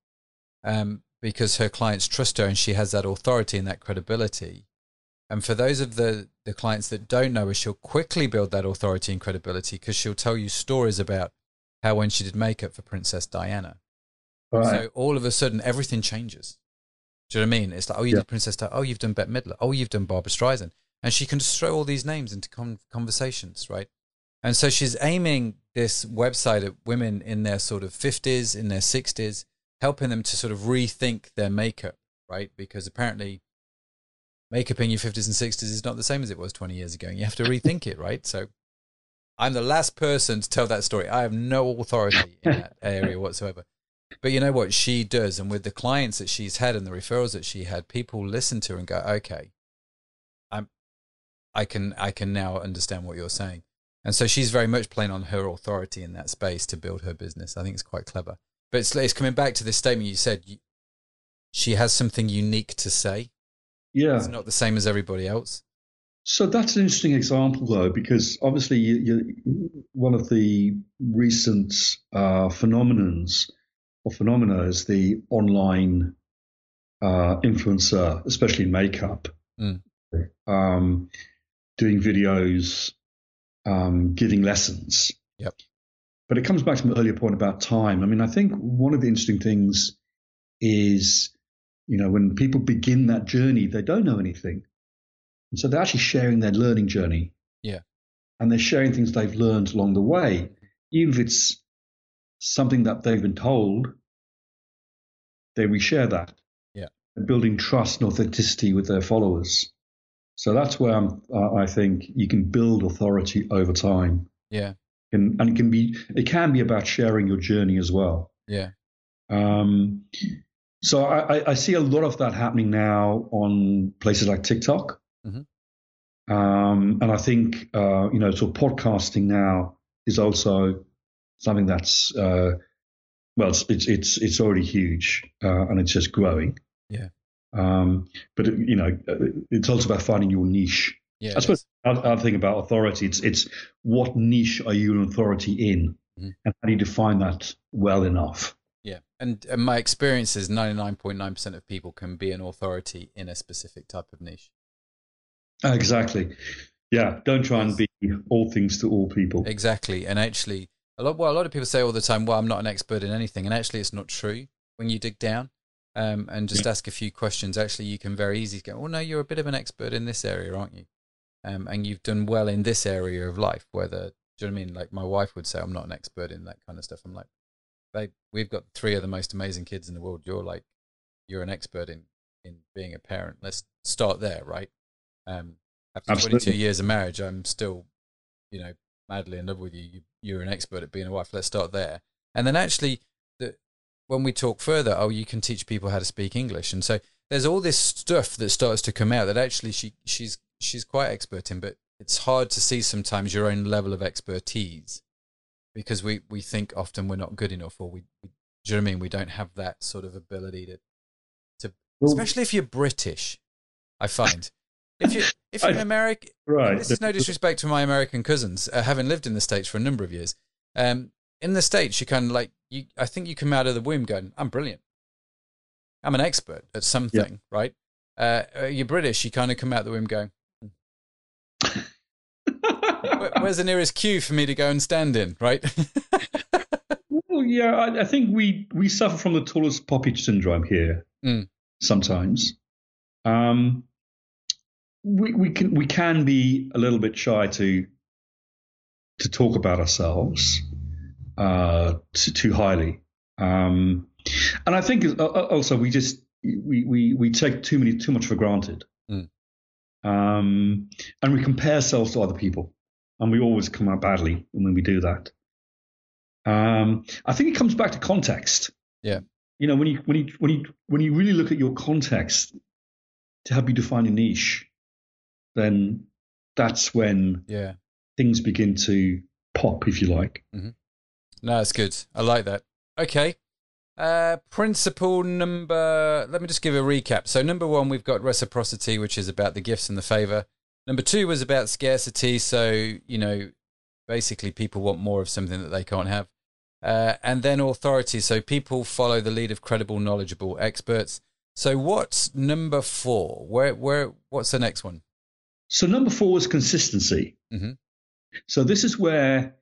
um, because her clients trust her and she has that authority and that credibility. And for those of the, the clients that don't know her, she'll quickly build that authority and credibility because she'll tell you stories about how when she did makeup for Princess Diana. Right. So all of a sudden, everything changes. Do you know what I mean? It's like, oh, you yeah. did Princess Diana. Oh, you've done Bette Midler. Oh, you've done Barbra Streisand. And she can just throw all these names into con- conversations, right? And so she's aiming this website at women in their sort of 50s, in their 60s, helping them to sort of rethink their makeup, right? Because apparently makeup in your 50s and 60s is not the same as it was 20 years ago. And you have to rethink it, right? So I'm the last person to tell that story. I have no authority in that [laughs] area whatsoever. But you know what she does, and with the clients that she's had and the referrals that she had, people listen to her and go, "Okay, I'm, I can, I can now understand what you're saying." And so she's very much playing on her authority in that space to build her business. I think it's quite clever. But it's, it's coming back to this statement you said. You, she has something unique to say. Yeah. It's not the same as everybody else. So that's an interesting example, though, because obviously you, you, one of the recent uh, phenomenons or phenomena is the online uh, influencer, especially in makeup, mm. um, doing videos um, giving lessons. Yep. But it comes back to my earlier point about time. I mean, I think one of the interesting things is You know, when people begin that journey, they don't know anything. And so they're actually sharing their learning journey. Yeah. And they're sharing things they've learned along the way, even if it's something that they've been told, they reshare that. Yeah. And building trust and authenticity with their followers. So that's where I'm, uh, I think you can build authority over time. Yeah. And, and it can be it can be about sharing your journey as well. Yeah. Um, so I, I, see a lot of that happening now on places like TikTok. Mm-hmm. Um, and I think, uh, you know, so podcasting now is also something that's, uh, well, it's, it's, it's, it's already huge uh, and it's just growing. Yeah. Um, but, you know, it's also about finding your niche. Yeah. I suppose other thing about authority, it's, it's what niche are you an authority in? Mm-hmm. And how do you define that well enough? Yeah, and, and my experience is ninety nine point nine percent of people can be an authority in a specific type of niche. Exactly. Yeah, don't try and be all things to all people. Exactly, and actually, a lot. Well, a lot of people say all the time, "Well, I'm not an expert in anything," and actually, it's not true. When you dig down um, and just yeah. ask a few questions, actually, you can very easily go, "Oh no, you're a bit of an expert in this area, aren't you?" Um, and you've done well in this area of life. Whether do you know what I mean? Like my wife would say, "I'm not an expert in that kind of stuff." I'm like, babe, we've got three of the most amazing kids in the world. You're like, you're an expert in in being a parent. Let's start there, right? Um, after Absolutely. 22 years of marriage, I'm still, you know, madly in love with you. you. You're an expert at being a wife. Let's start there. And then actually, when we talk further, oh, you can teach people how to speak English, and so there's all this stuff that starts to come out that actually she she's she's quite expert in, but it's hard to see sometimes your own level of expertise because we, we think often we're not good enough or we, we do you know what I mean? We don't have that sort of ability to, to especially if you're British, I find. if you [laughs] if you're American, right. This is no disrespect to my American cousins, uh, having lived in the states for a number of years. Um, in the states, you kind of like you. I think you come out of the womb going, "I'm brilliant. I'm an expert at something." Yeah. Right? Uh, uh you're British. You kind of come out of the womb going, where's the nearest queue for me to go and stand in, right? [laughs] well, yeah, I, I, think we we suffer from the tallest poppy syndrome here mm. sometimes. Um, we we can we can be a little bit shy to to talk about ourselves uh, too, too highly, um, and I think uh, uh, also we just we, we we take too many too much for granted. Mm. Um, and we compare ourselves to other people and we always come out badly when we do that. Um, I think it comes back to context. Yeah. You know, when you when you when you when you really look at your context to help you define a niche, then that's when yeah things begin to pop, if you like. Mm-hmm. No, that's good. I like that. Okay. Uh, principle number. Let me just give a recap. So, number one, we've got reciprocity, which is about the gifts and the favor. Number two was about scarcity. So, you know, basically people want more of something that they can't have. Uh, and then authority. So people follow the lead of credible, knowledgeable experts. So what's number four? Where, where, what's the next one? So number four is consistency. Mm-hmm. So this is where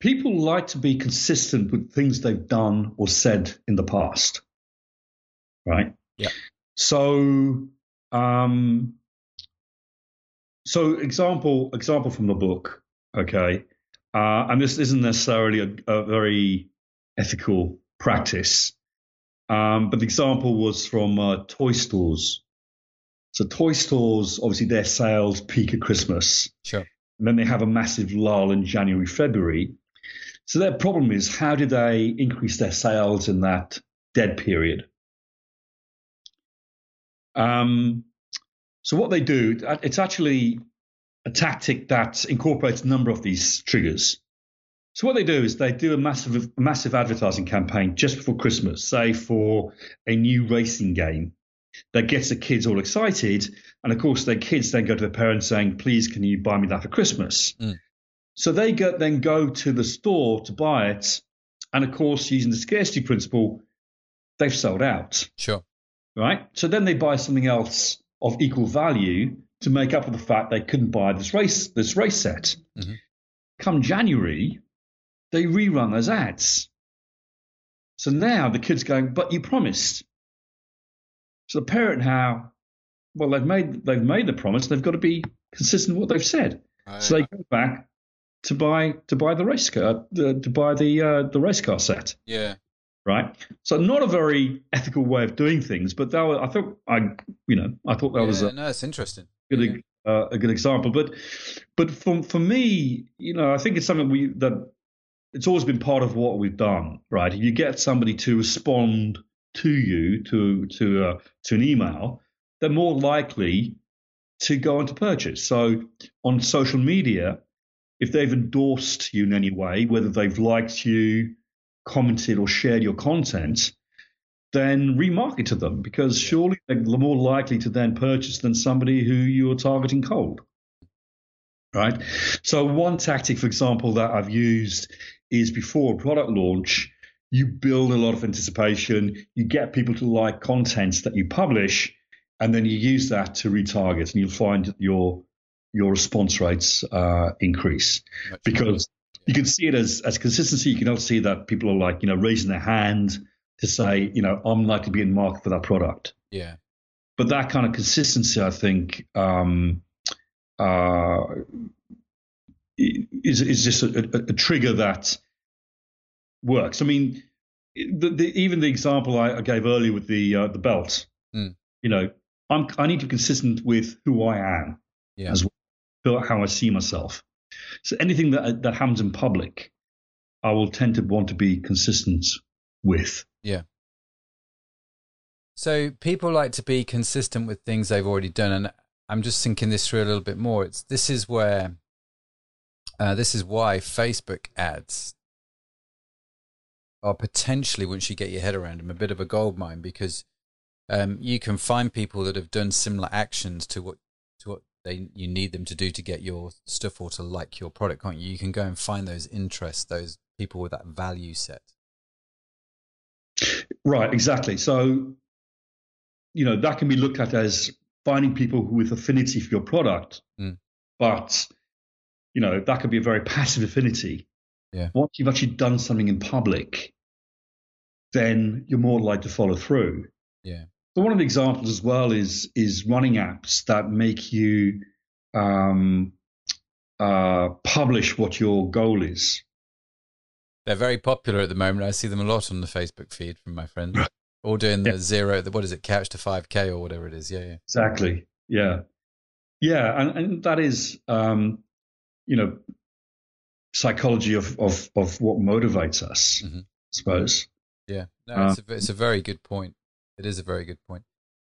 people like to be consistent with things they've done or said in the past. Right? Yeah. So, um, so example example from the book, okay, uh, and this isn't necessarily a, a very ethical practice, um, but the example was from uh, toy stores. So toy stores, obviously, their sales peak at Christmas. Sure. And then they have a massive lull in January, February. So their problem is how do they increase their sales in that dead period? Um, so what they do, it's actually a tactic that incorporates a number of these triggers. So what they do is they do a massive, massive advertising campaign just before Christmas, say for a new racing game that gets the kids all excited. And of course, their kids then go to their parents saying, please, can you buy me that for Christmas? Mm. So they go, then go to the store to buy it. And of course, using the scarcity principle, they've sold out. Sure. Right. So then they buy something else of equal value to make up for the fact they couldn't buy this race this race set. Mm-hmm. Come January, they rerun those ads. So now the kid's going, but you promised. So the parent now, well, they've made they've made the promise. They've got to be consistent with what they've said. Oh, so they go back to buy to buy the race car to buy the uh, the race car set. Yeah. Right. So not a very ethical way of doing things, but that was, I thought I you know I thought that yeah, was a, no, it's interesting. Good, yeah. uh, a good example, but but for for me, you know, I think it's something we that it's always been part of what we've done, right? If you get somebody to respond to you to to uh, to an email, they're more likely to go on to purchase. So on social media, if they've endorsed you in any way, whether they've liked you, commented, or shared your content, then remarket to them because surely they're more likely to then purchase than somebody who you're targeting cold. Right. So, one tactic, for example, that I've used is before a product launch, you build a lot of anticipation, you get people to like content that you publish, and then you use that to retarget, and you'll find that your your response rates uh, increase Much because you can see it as as consistency. You can also see that people are like you know raising their hand to say you know I'm likely to be in market for that product. Yeah. But that kind of consistency, I think, um, uh, is is just a, a, a, trigger that works. I mean, the, the, even the example I, I, gave earlier with the uh, the belt, mm. you know, I'm I need to be consistent with who I am yeah. as well, how I see myself. So anything that that happens in public, I will tend to want to be consistent with. Yeah. So people like to be consistent with things they've already done, and I'm just thinking this through a little bit more. It's this is where uh, this is why Facebook ads are potentially, once you get your head around them, a bit of a gold mine because um, you can find people that have done similar actions to what to what they you need them to do to get your stuff or to like your product, can't you? You can go and find those interests, those people with that value set. Right, exactly. So, you know, that can be looked at as finding people who with affinity for your product, mm. but you know, that could be a very passive affinity. Yeah. Once you've actually done something in public, then you're more likely to follow through. Yeah. So one of the examples as well is is running apps that make you um, uh, publish what your goal is. They're very popular at the moment. I see them a lot on the Facebook feed from my friends. All doing the yeah. zero, the, what is it, couch to 5K or whatever it is. Yeah, yeah. Exactly. Yeah. Yeah. And, and that is, um, you know, psychology of, of, of what motivates us, mm-hmm. I suppose. Yeah, no, it's, um, a, it's a very good point. It is a very good point.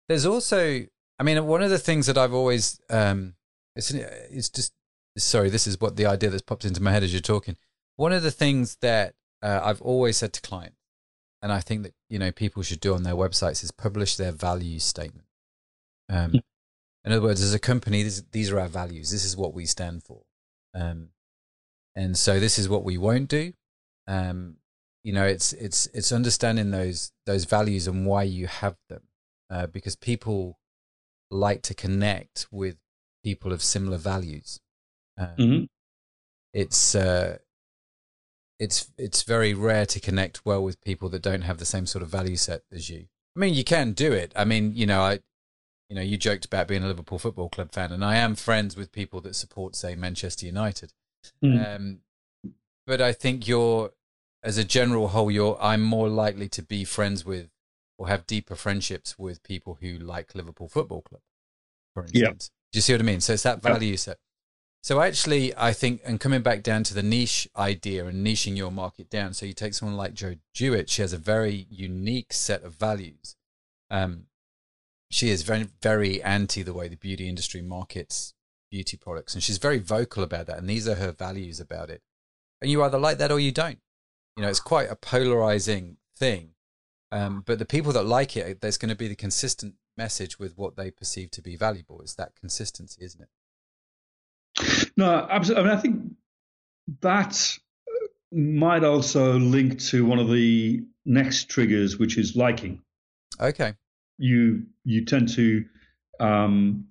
There's also, I mean, one of the things that I've always, um, it's, it's just, sorry, this is what the idea that's popped into my head as you're talking. One of the things that uh, I've always said to clients, and I think that you know people should do on their websites is publish their value statement. Um, yeah. In other words, as a company, this, these are our values. This is what we stand for. Um, and so this is what we won't do. Um, you know, it's it's it's understanding those those values and why you have them, uh, because people like to connect with people of similar values. Um, mm-hmm. It's uh, it's it's very rare to connect well with people that don't have the same sort of value set as you. I mean, you can do it. I mean, you know, I you know, you joked about being a Liverpool Football Club fan, and I am friends with people that support, say, Manchester United. Mm. Um, but I think you're, as a general whole, you're. I'm more likely to be friends with or have deeper friendships with people who like Liverpool Football Club, for instance. Yeah. Do you see what I mean? So it's that value set. So actually, I think, and coming back down to the niche idea and niching your market down. So you take someone like Jo Jewett, she has a very unique set of values. Um, she is very very anti the way the beauty industry markets beauty products and she's very vocal about that and these are her values about it and you either like that or you don't you know it's quite a polarizing thing. Um, but the people that like it there's going to be the consistent message with what they perceive to be valuable. It's that consistency isn't it? No absolutely i mean i think that might also link to one of the next triggers which is liking. Okay. You you tend to um,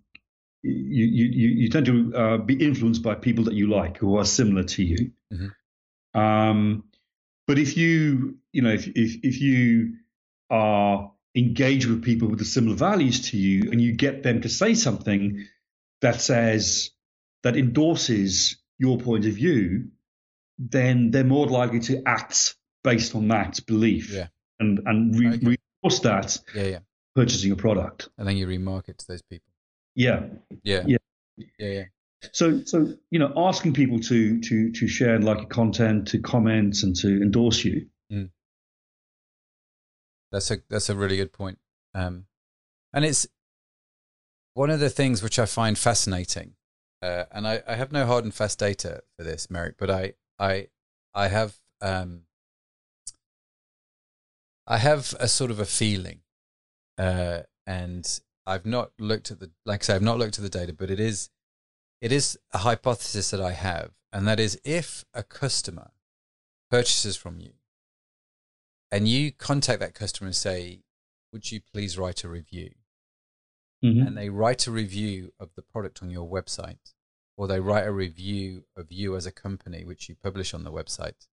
you, you, you tend to uh, be influenced by people that you like who are similar to you. Mm-hmm. Um, but if you you know if, if if you are engaged with people with the similar values to you and you get them to say something that says that endorses your point of view, then they're more likely to act based on that belief Yeah. and and re- Okay. reinforce that Yeah, yeah. purchasing a product. And then you remarket to those people. Yeah. Yeah. Yeah. Yeah, yeah. So so you know, asking people to to to share and like your content, to comment and to endorse you. That's a that's a really good point. Um, and it's one of the things which I find fascinating. Uh, and I, I have no hard and fast data for this, Meyrick, but I I I have um, I have a sort of a feeling, uh, and I've not looked at the like I say I've not looked at the data, but it is it is a hypothesis that I have, and that is if a customer purchases from you and you contact that customer and say, Would you please write a review? Mhm. And they write a review of the product on your website, or they write a review of you as a company, which you publish on the website,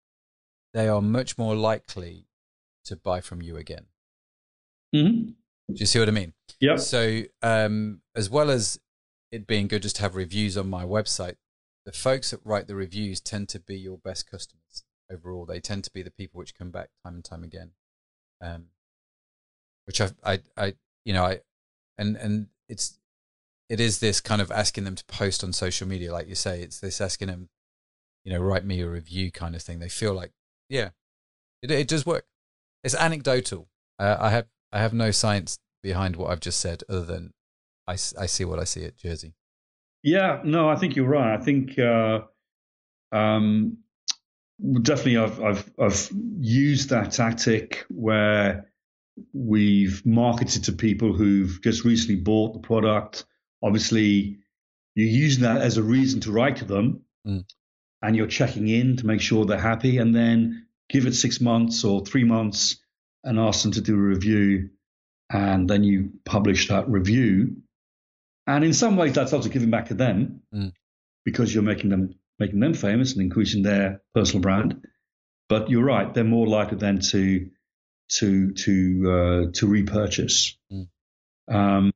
they are much more likely to buy from you again. Mhm. Do you see what I mean? Yep. So, um, as well as it being good just to have reviews on my website, the folks that write the reviews tend to be your best customers overall. They tend to be the people which come back time and time again. Um, which I, I, I, you know, I, and and it's, it is this kind of asking them to post on social media, like you say. It's this asking them, you know, write me a review kind of thing. They feel like, yeah, it it does work. It's anecdotal. Uh, I have I have no science behind what I've just said, other than I, I see what I see at Jersey. Yeah, no, I think you're right. I think uh, um, definitely I've, I've I've used that tactic where we've marketed to people who've just recently bought the product. Obviously, you're using that as a reason to write to them, Mm. and you're checking in to make sure they're happy, and then give it six months or three months and ask them to do a review, and then you publish that review. And in some ways, that's also giving back to them Mm. because you're making them making them famous and increasing their personal brand. But you're right; they're more likely then to to to uh, to repurchase. Mm. Um,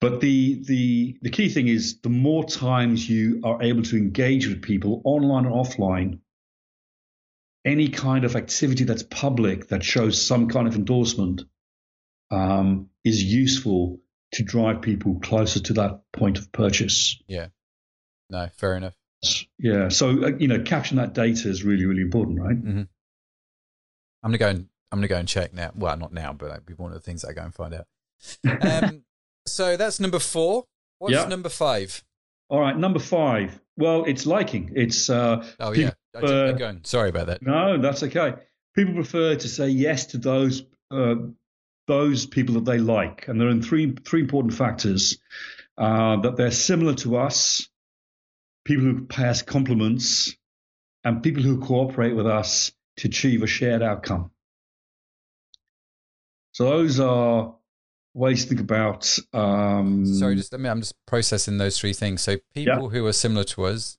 but the the the key thing is the more times you are able to engage with people online and offline, any kind of activity that's public that shows some kind of endorsement um, is useful to drive people closer to that point of purchase. Yeah. No, fair enough. Yeah, so uh, you know, capturing that data is really really important, right? Mm-hmm. I'm gonna go and I'm gonna go and check now. Well, not now, but that'd be one of the things I go and find out. [laughs] Um, so that's number four. What's Yeah. number five? All right, number five. Well, it's liking. It's uh, Oh yeah. Sorry about that. no, that's okay. People prefer to say yes to those uh, those people that they like, and there are three three important factors: uh, that they're similar to us, people who pay us compliments, and people who cooperate with us to achieve a shared outcome. So those are ways to think about. Um, Sorry, just I mean, I'm just processing those three things. So people who are similar to us,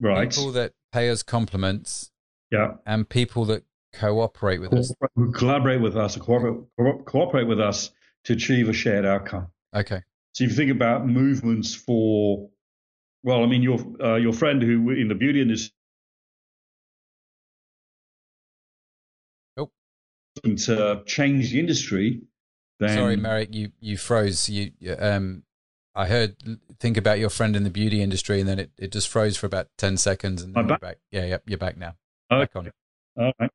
right. people that pay us compliments, yeah. and people that cooperate with us. collaborate with us, cooperate, cooperate with us to achieve a shared outcome. Okay. So if you think about movements for, well, I mean, your uh, your friend who in the beauty industry. Oh. To change the industry, then Sorry, Meyrick, you you froze. You um, I heard think about your friend in the beauty industry, and then it, it just froze for about ten seconds, and then back. back. Yeah, yeah, you're back now. Okay. Back on. All right.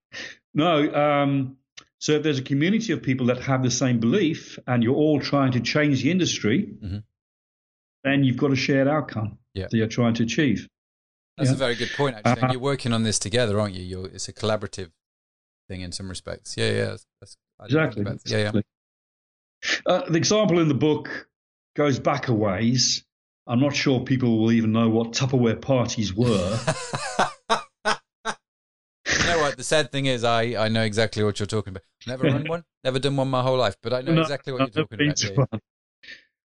No, um, so if there's a community of people that have the same belief, and you're all trying to change the industry, Mhm. then you've got a shared outcome Yeah. that you're trying to achieve. That's Yeah. a very good point, actually. Uh-huh. you're working on this together, aren't you? You're, it's a collaborative thing in some respects. Yeah, yeah. That's, that's, Exactly. Yeah, yeah. Uh, the example in the book goes back a ways. I'm not sure people will even know what Tupperware parties were. [laughs] you know what? The sad thing is, I, I know exactly what you're talking about. Never run [laughs] one, never done one my whole life, but I know No, exactly what you're talking about. to Yeah, yeah. one.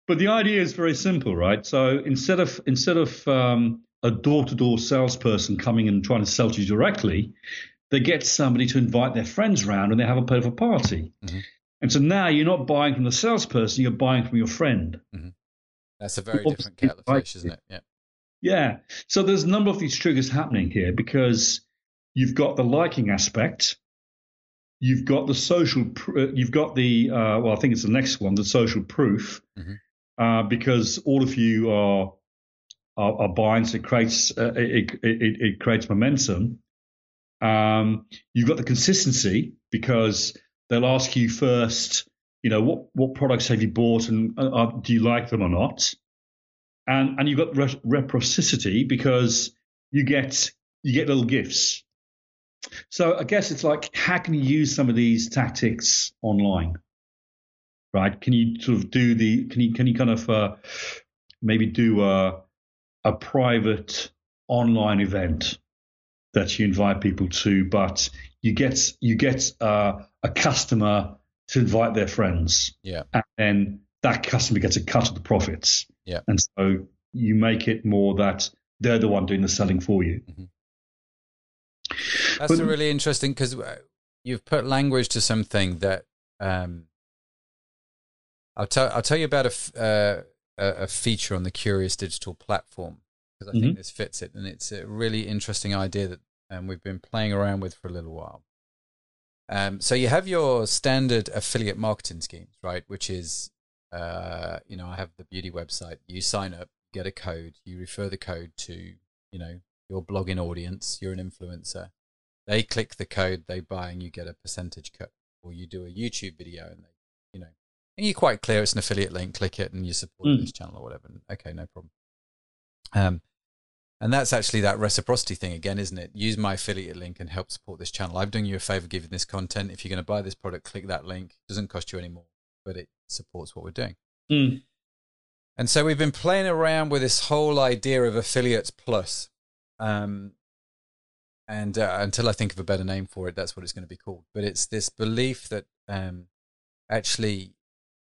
But the idea is very simple, right? So instead of instead of um, a door-to-door salesperson coming and trying to sell to you directly, they get somebody to invite their friends round and they have a bit of a party. Mhm. And so now you're not buying from the salesperson, you're buying from your friend. Mm-hmm. That's a very different kettle of fish, isn't it? Yeah. Yeah. So there's a number of these triggers happening here because you've got the liking aspect, you've got the social, pr- uh, you've got the, uh, well, I think it's the next one, the social proof, mm-hmm. uh, because all of you are are, are buying, so it creates uh, it, it, it, creates momentum. Um, you've got the consistency because they'll ask you first, you know, what what products have you bought and uh, do you like them or not? And and you've got re- reciprocity because you get you get little gifts. So I guess it's like how can you use some of these tactics online? Right? Can you sort of do the can you can you kind of uh, maybe do a a private online event that you invite people to, but you get you get uh, a customer to invite their friends. Yeah. And then that customer gets a cut of the profits. Yeah. And so you make it more that they're the one doing the selling for you. Mm-hmm. That's but, really interesting because uh, you've put language to something that um, I'll tell. I'll tell you about a, uh, a, a feature on the Curious Digital platform because I mm-hmm. think this fits it, and it's a really interesting idea that um, we've been playing around with for a little while. Um, so you have your standard affiliate marketing schemes, right? Which is, uh, you know, I have the beauty website. You sign up, get a code, you refer the code to, you know, your blogging audience. You're an influencer. They click the code, they buy, and you get a percentage cut. Or you do a YouTube video, and they, you know, and you're quite clear it's an affiliate link. Click it, and you support mm. this channel or whatever. Okay, no problem. Um, and that's actually that reciprocity thing again, isn't it? Use my affiliate link and help support this channel. I'm doing you a favor giving this content. If you're going to buy this product, click that link. It doesn't cost you any more, but it supports what we're doing. Mm. And so we've been playing around with this whole idea of affiliates plus. Um, and uh, until I think of a better name for it, that's what it's going to be called. But it's this belief that um, actually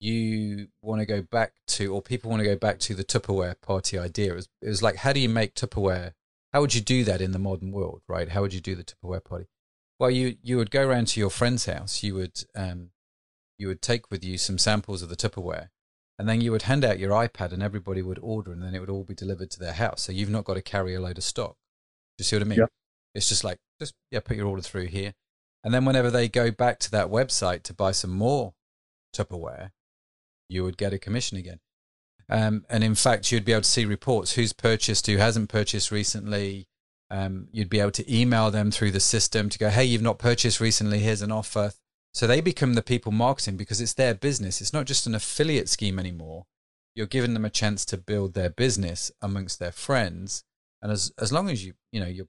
you want to go back to, or people want to go back to the Tupperware party idea. It was, it was like, how do you make Tupperware? How would you do that in the modern world, right? How would you do the Tupperware party? Well, you you would go around to your friend's house. You would um, you would take with you some samples of the Tupperware, and then you would hand out your iPad, and everybody would order, and then it would all be delivered to their house. So you've not got to carry a load of stock. Do you see what I mean? Yeah. It's just like just yeah, put your order through here, and then whenever they go back to that website to buy some more Tupperware, you would get a commission again. Um, and in fact, you'd be able to see reports who's purchased, who hasn't purchased recently. Um, you'd be able to email them through the system to go, hey, you've not purchased recently, here's an offer. So they become the people marketing because it's their business. It's not just an affiliate scheme anymore. You're giving them a chance to build their business amongst their friends. And as as long as you you know you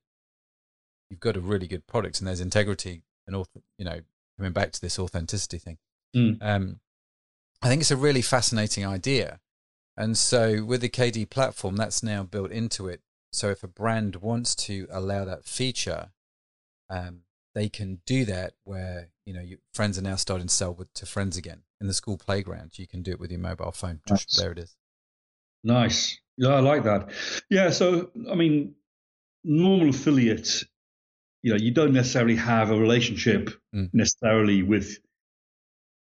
you've got a really good product and there's integrity and you know coming back to this authenticity thing, mm. um, I think it's a really fascinating idea. And so with the KD platform, that's now built into it. So if a brand wants to allow that feature, um, they can do that where, you know, your friends are now starting to sell with, to friends again in the school playground. You can do it with your mobile phone. Nice. There it is. Nice. Yeah, I like that. Yeah. So, I mean, normal affiliate, you know, you don't necessarily have a relationship mm. necessarily with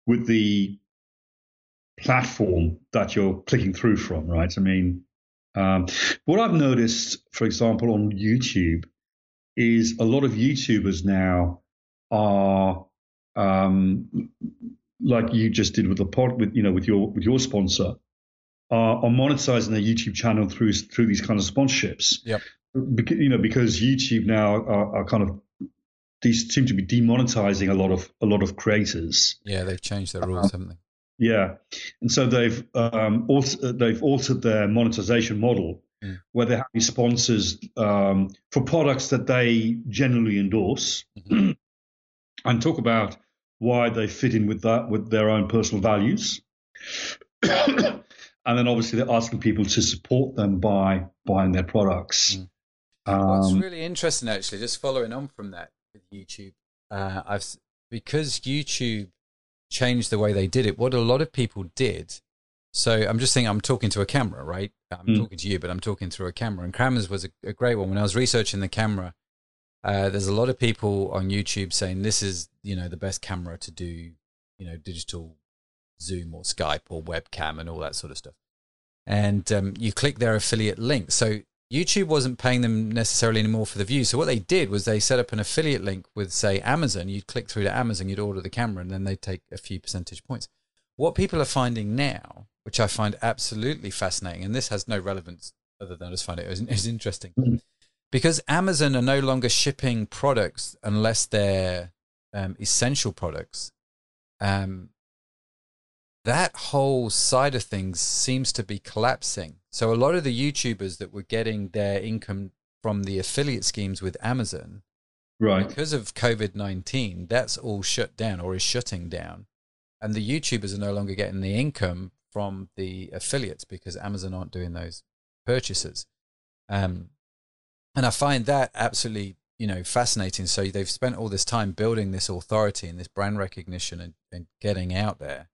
with the platform that you're clicking through from, right? I mean, um, what I've noticed, for example, on YouTube, is a lot of YouTubers now are um, like you just did with the pod, with you know, with your with your sponsor, are, are monetizing their YouTube channel through through these kind of sponsorships. Yep. Because, you know, because YouTube now are, are kind of these seem to be demonetizing a lot of a lot of creators. Yeah, they've changed their rules, uh, haven't they? Yeah, and so they've um, also, they've altered their monetization model, mm. where they have these sponsors um, for products that they generally endorse, mm-hmm. [clears throat] and talk about why they fit in with that with their own personal values, [clears throat] and then obviously they're asking people to support them by buying their products. Mm. Um, What's really interesting, actually, just following on from that with YouTube, uh, I've because YouTube changed the way they did it. What a lot of people did. So I'm just saying, I'm talking to a camera, right? I'm mm. talking to you, but I'm talking through a camera. And cameras was a, a great one. When I was researching the camera, uh, there's a lot of people on YouTube saying this is, you know, the best camera to do, you know, digital Zoom or Skype or webcam and all that sort of stuff. And um, you click their affiliate link. So YouTube wasn't paying them necessarily anymore for the views. So what they did was they set up an affiliate link with, say, Amazon. You'd click through to Amazon, you'd order the camera, and then they'd take a few percentage points. What people are finding now, which I find absolutely fascinating, and this has no relevance other than I just find it is interesting, mm-hmm. because Amazon are no longer shipping products unless they're um, essential products. Um, that whole side of things seems to be collapsing. So a lot of the YouTubers that were getting their income from the affiliate schemes with Amazon, right, because of COVID nineteen, that's all shut down or is shutting down, and the YouTubers are no longer getting the income from the affiliates because Amazon aren't doing those purchases. Um, and I find that absolutely you know fascinating. So they've spent all this time building this authority and this brand recognition and, and getting out there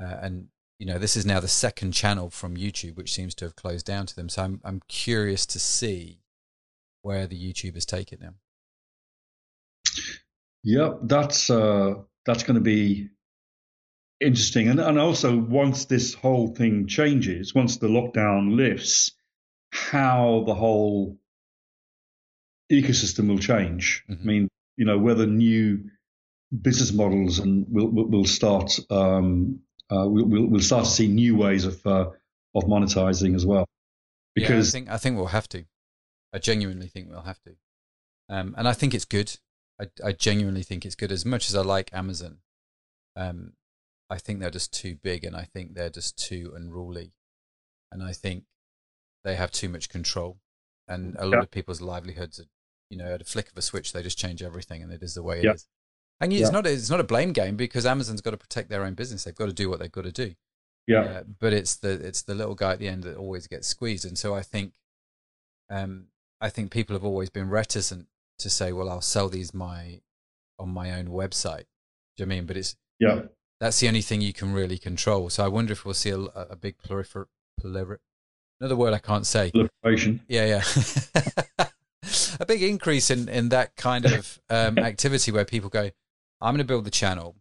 uh, and you know this is now the second channel from YouTube, which seems to have closed down to them. So I'm I'm curious to see where the YouTubers take it now. Yep, that's uh, that's going to be interesting, and and also once this whole thing changes, once the lockdown lifts, how the whole ecosystem will change. Mm-hmm. I mean, you know, whether new business models and will will start um, uh, we'll, we'll start to see new ways of uh, of monetizing as well. Because yeah, I think I think we'll have to. I genuinely think we'll have to, um, and I think it's good. I, I genuinely think it's good. As much as I like Amazon, um, I think they're just too big, and I think they're just too unruly, and I think they have too much control, and a lot yeah. of people's livelihoods are, you know, at a flick of a switch, they just change everything, and it is the way it yeah. is. And it's yeah. not it's not a blame game because Amazon's got to protect their own business. They've got to do what they've got to do. Yeah. Uh, but it's the it's the little guy at the end that always gets squeezed. And so I think, um, I think people have always been reticent to say, well, I'll sell these my on my own website. Do you know I mean? But it's yeah. That's the only thing you can really control. So I wonder if we'll see a, a big prolifer, prolifer another word I can't say. Proliferation. Yeah, yeah. [laughs] a big increase in in that kind of um, [laughs] activity where people go, I'm going to build the channel.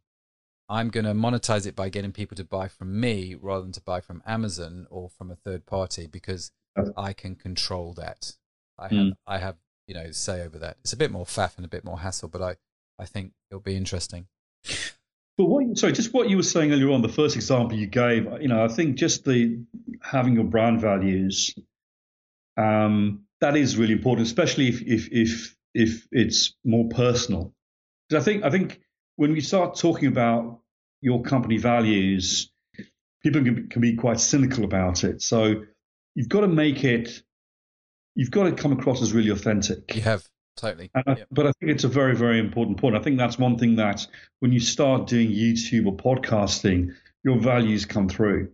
I'm going to monetize it by getting people to buy from me rather than to buy from Amazon or from a third party because I can control that. I have, mm. I have, you know, say over that. It's a bit more faff and a bit more hassle, but I, I think it'll be interesting. But what, sorry, just what you were saying earlier on, the first example you gave, you know, I think just the having your brand values, um, that is really important, especially if if if if it's more personal. Because I think I think when we start talking about your company values, people can be, can be quite cynical about it. So you've got to make it, you've got to come across as really authentic. You have totally. I, yep. But I think it's a very, very important point. I think that's one thing that when you start doing YouTube or podcasting, your values come through.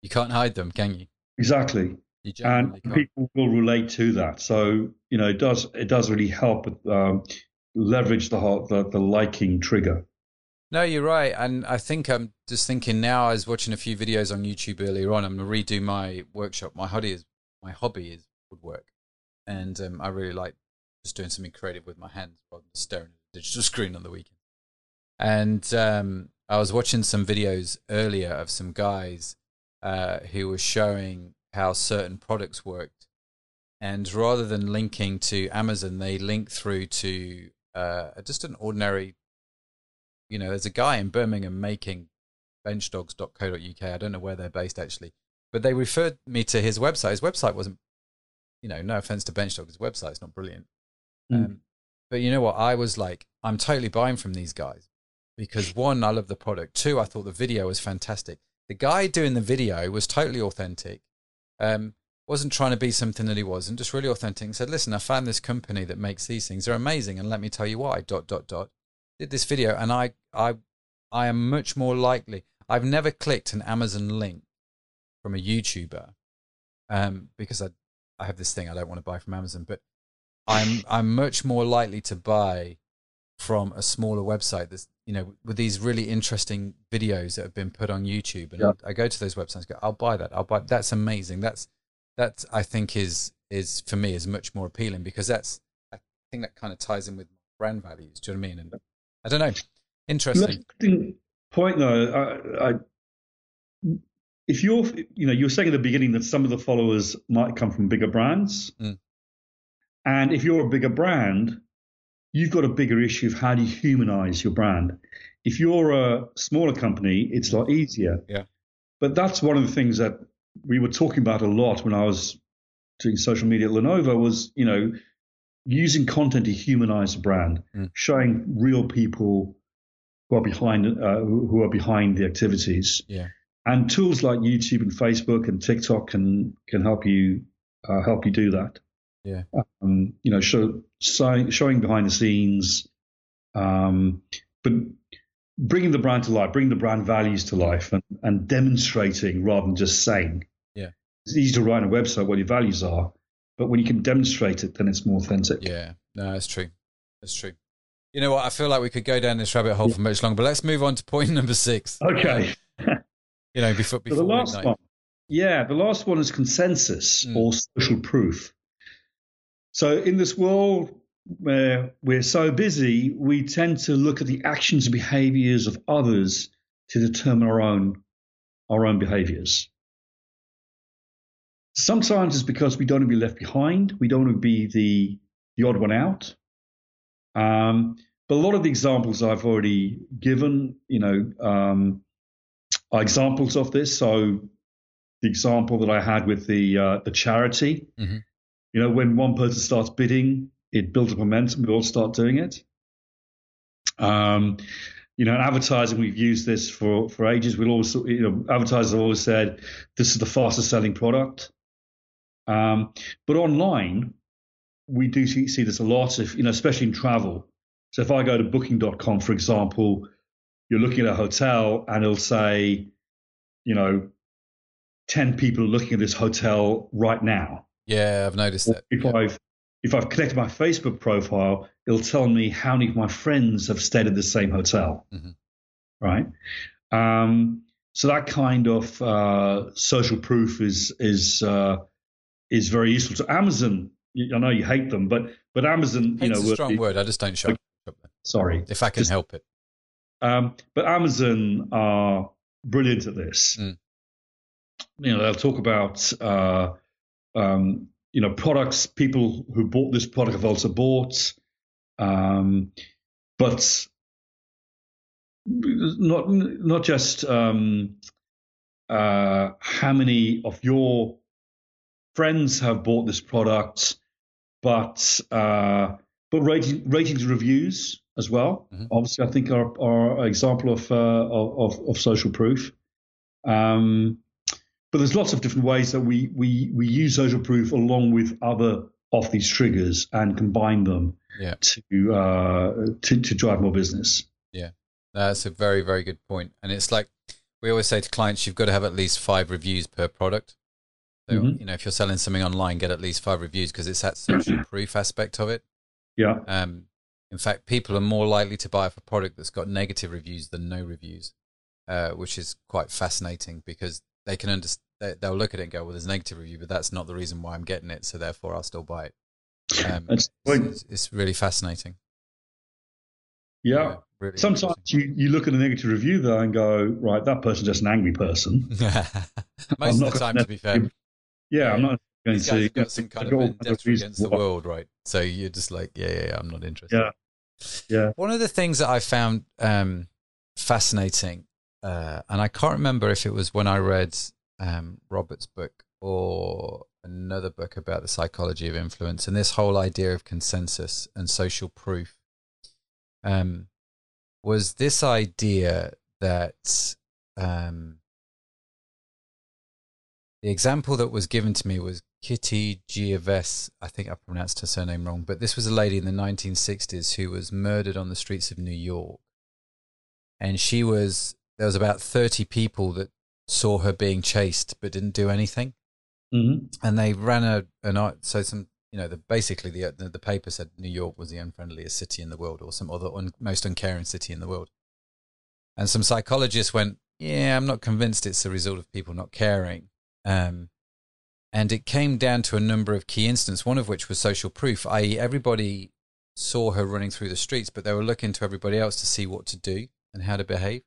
You can't hide them, can you? Exactly. You and can't. people will relate to that. So you know, it does it does really help um, leverage the, the the liking trigger. No, you're right, and I think I'm just thinking now. I was watching a few videos on YouTube earlier on. I'm gonna redo my workshop. My hobby is my hobby is woodwork, and um, I really like just doing something creative with my hands rather than staring at a digital [laughs] screen on the weekend. And um, I was watching some videos earlier of some guys uh, who were showing how certain products worked, and rather than linking to Amazon, they link through to uh, just an ordinary, you know, there's a guy in Birmingham making benchdogs.co.uk. I don't know where they're based actually, but they referred me to his website. His website wasn't, you know, no offense to Benchdogs, his website's not brilliant. Mm. Um, but you know what? I was like, I'm totally buying from these guys because one, I love the product. Two, I thought the video was fantastic. The guy doing the video was totally authentic. Um, wasn't trying to be something that he wasn't, just really authentic. And said, "Listen, I found this company that makes these things. They're amazing, and let me tell you why." Dot dot dot. Did this video, and I I I am much more likely. I've never clicked an Amazon link from a YouTuber um, because I I have this thing I don't want to buy from Amazon, but I'm I'm much more likely to buy from a smaller website that's you know with these really interesting videos that have been put on YouTube, and yeah. I go to those websites, go, I'll buy that. I'll buy. That's amazing. That's that I think is is for me is much more appealing because that's I think that kind of ties in with brand values. Do you know what I mean? And I don't know, interesting. point though, I, I, if you're, you know, you were saying at the beginning that some of the followers might come from bigger brands, Mm. And if you're a bigger brand, you've got a bigger issue of how do you humanize your brand. If you're a smaller company, it's a lot easier. Yeah. But that's one of the things that we were talking about a lot when I was doing social media at Lenovo was, you know, using content to humanize the brand, Mm. showing real people who are behind uh, who are behind the activities. Yeah. And tools like YouTube and Facebook and TikTok can can help you uh, help you do that. Yeah. Um, you know, show, showing, showing behind the scenes, um, but bringing the brand to life, bringing the brand values to life, and, and demonstrating rather than just saying. Yeah. It's easy to write on a website what your values are, but when you can demonstrate it, then it's more authentic. Yeah, no, that's true. That's true. You know what? I feel like we could go down this rabbit hole Yeah. for much longer, but let's move on to point [laughs] number six. Okay. You know, before [laughs] So the last midnight. one, yeah, the last one is consensus Mm. or social proof. So in this world where we're so busy, we tend to look at the actions and behaviors of others to determine our own our own behaviors. Sometimes it's because we don't want to be left behind. We don't want to be the the odd one out. Um, but a lot of the examples I've already given, you know, um, are examples of this. So the example that I had with the uh, the charity, Mhm. You know, when one person starts bidding, it builds up momentum. We all start doing it. Um, you know, in advertising, we've used this for for ages. We'll always, you know, advertisers have always said this is the fastest selling product. Um, but online, we do see, see this a lot, if you know, especially in travel. So if I go to Booking.com, for example, you're looking at a hotel and it'll say, you know, 10 people are looking at this hotel right now. Yeah, I've noticed that. If Yeah. I've if I've connected my Facebook profile, it'll tell me how many of my friends have stayed at the same hotel. Mhm. Right. Um, so that kind of uh, social proof is is uh, is very useful. So Amazon, I know you hate them, but but Amazon, you know, a strong be- word. I just don't shop there. sorry, If I can Just- help it. Um, but Amazon are brilliant at this. Mm. You know, they'll talk about uh, um, you know products. People who bought this product have also bought, um, but not not just um, uh, how many of your friends have bought this product, but uh, but rating, ratings and reviews as well. Mhm. Obviously, I think are, are an example of, uh, of of social proof. Um, but there's lots of different ways that we we we use social proof along with other of these triggers and combine them Yeah. to uh, to to drive more business. Yeah, that's a very, very good point. And it's like we always say to clients, you've got to have at least five reviews per product. So, Mhm. you know, if you're selling something online, get at least five reviews because it's that social [clears throat] proof aspect of it. Yeah. Um, in fact, people are more likely to buy a product that's got negative reviews than no reviews, uh, which is quite fascinating because they can understand. They, they'll look at it and go, "Well, there's a negative review, but that's not the reason why I'm getting it, so therefore I'll still buy it." Um, it's, it's really fascinating. Yeah. really Sometimes you, you look at a negative review though and go, right, that person's just an angry person. interesting. [laughs] I'm Most of the time, gonna- be fair, Yeah, I'm not going these to. got some kind of got all kinds vendetta reasons against the why. world, right? So you're just like, yeah, yeah, yeah I'm not interested. Yeah. Yeah. One of the things that I found um, fascinating, uh, and I can't remember if it was when I read um, Robert's book or another book about the psychology of influence, and this whole idea of consensus and social proof, um, was this idea that um, the example that was given to me was Kitty Gervais. I think I pronounced her surname wrong, but this was a lady in the 1960s who was murdered on the streets of New York. And she was, there was about 30 people that saw her being chased but didn't do anything. hmm And they ran a, an art, so some, you know, the, basically the, the, the paper said New York was the unfriendliest city in the world or some other un, most uncaring city in the world. And some psychologists went, yeah, I'm not convinced it's a result of people not caring. Um, and it came down to a number of key incidents, one of which was social proof, i.e., everybody saw her running through the streets, but they were looking to everybody else to see what to do and how to behave.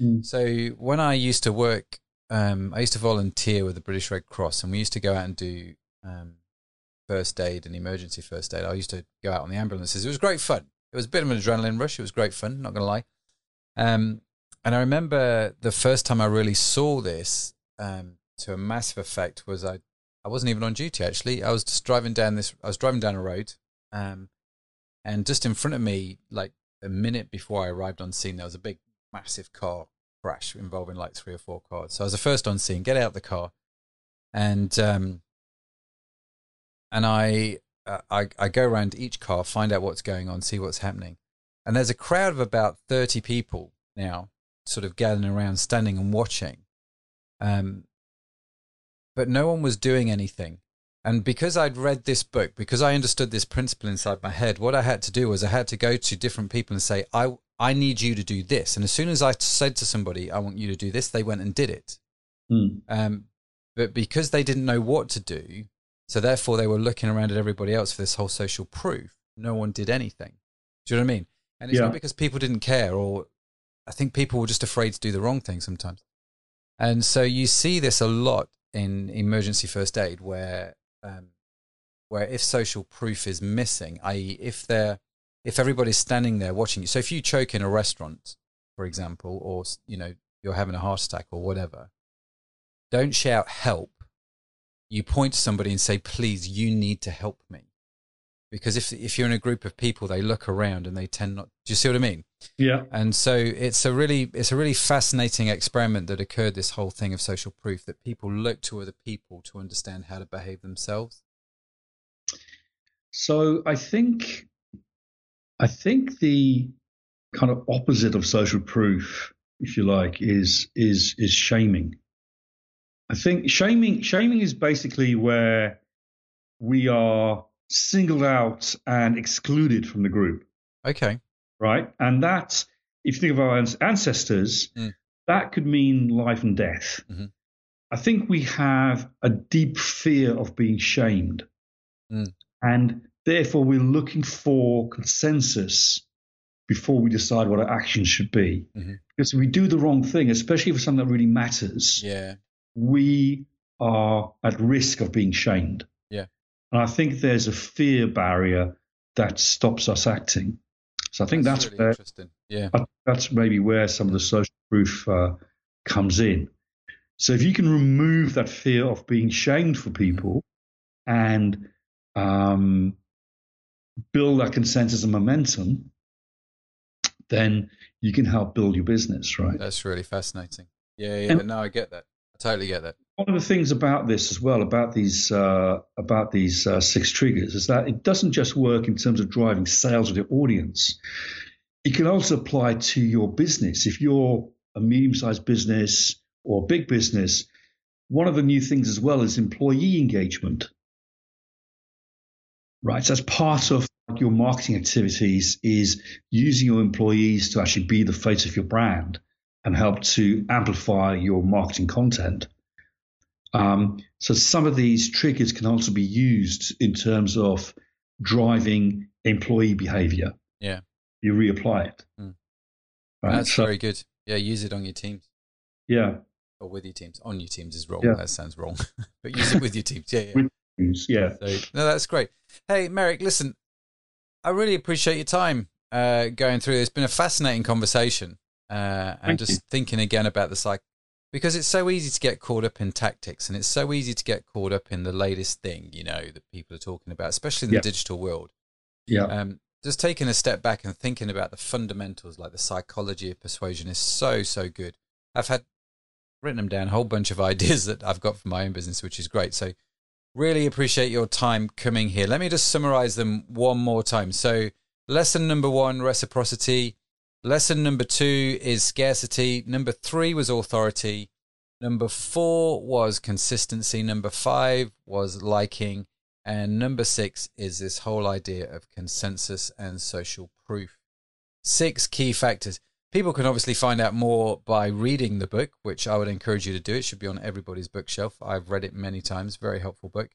Mm. So when I used to work, um, I used to volunteer with the British Red Cross, and we used to go out and do um, first aid and emergency first aid. I used to go out on the ambulances. It was great fun. It was a bit of an adrenaline rush. It was great fun. Not going to lie. Um, and I remember the first time I really saw this um, to a massive effect was I I wasn't even on duty actually. I was just driving down this. I was driving down a road, um, and just in front of me, like a minute before I arrived on scene, there was a big, massive car crash involving like three or four cars. So I was the first on scene. Get out of the car, and um, and I, uh, I I go around each car, find out what's going on, see what's happening, and there's a crowd of about thirty people now, sort of gathering around, standing and watching. Um, but no one was doing anything. And because I'd read this book, because I understood this principle inside my head, what I had to do was I had to go to different people and say, I, I need you to do this. And as soon as I said to somebody, I want you to do this, they went and did it. Mm. Um, but because they didn't know what to do, so therefore they were looking around at everybody else for this whole social proof, no one did anything. Do you know what I mean? And it's yeah. not because people didn't care, or I think people were just afraid to do the wrong thing sometimes. And so you see this a lot in emergency first aid where um, where if social proof is missing, i.e., if they're if everybody's standing there watching you. So if you choke in a restaurant, for example, or you know you're having a heart attack or whatever, don't shout help. You point to somebody and say, "Please, you need to help me." Because if if you're in a group of people, they look around and they tend not. Do you see what I mean? Yeah. And so it's a really it's a really fascinating experiment that occurred. This whole thing of social proof that people look to other people to understand how to behave themselves. So I think I think the kind of opposite of social proof, if you like, is is is shaming. I think shaming shaming is basically where we are singled out and excluded from the group. Okay right? And that, if you think of our ancestors, mm. that could mean life and death. Mm-hmm. I think we have a deep fear of being shamed. Mm. And therefore, we're looking for consensus before we decide what our actions should be. Mm-hmm. Because if we do the wrong thing, especially for something that really matters, yeah. we are at risk of being shamed. And I think there's a fear barrier that stops us acting. So I think that's, that's really where, interesting. Yeah, that's maybe where some of the social proof uh, comes in. So if you can remove that fear of being shamed for people and um, build that consensus and momentum, then you can help build your business, right? That's really fascinating. Yeah, yeah. And, no, I get that. I totally get that one of the things about this as well, about these uh, about these uh, six triggers, is that it doesn't just work in terms of driving sales with your audience. It can also apply to your business. If you're a medium-sized business or a big business, one of the new things as well is employee engagement. Right, so as part of your marketing activities is using your employees to actually be the face of your brand and help to amplify your marketing content. Um, so some of these triggers can also be used in terms of driving employee behavior. Yeah. You reapply it. Mm. Right? That's so, very good. Yeah, use it on your teams. Yeah. Or with your teams. On your teams is wrong. Yeah. That sounds wrong. [laughs] but use it with your teams. Yeah. yeah. With teams, yeah. So, no, that's great. Hey, Meyrick, listen, I really appreciate your time uh, going through. It's been a fascinating conversation. Uh, and Thank just you. thinking again about the psych because it's so easy to get caught up in tactics and it's so easy to get caught up in the latest thing you know that people are talking about especially in the digital world. Yeah. Um, just taking a step back and thinking about the fundamentals like the psychology of persuasion is so so good. I've had written them down a whole bunch of [laughs] ideas that i've got for my own business which is great. So really appreciate your time coming here. Let me just summarize them one more time. So lesson number one reciprocity Lesson number two is scarcity. Number three was authority. Number four was consistency. Number five was liking. And number six is this whole idea of consensus and social proof. Six key factors. People can obviously find out more by reading the book, which I would encourage you to do. It should be on everybody's bookshelf. I've read it many times. Very helpful book.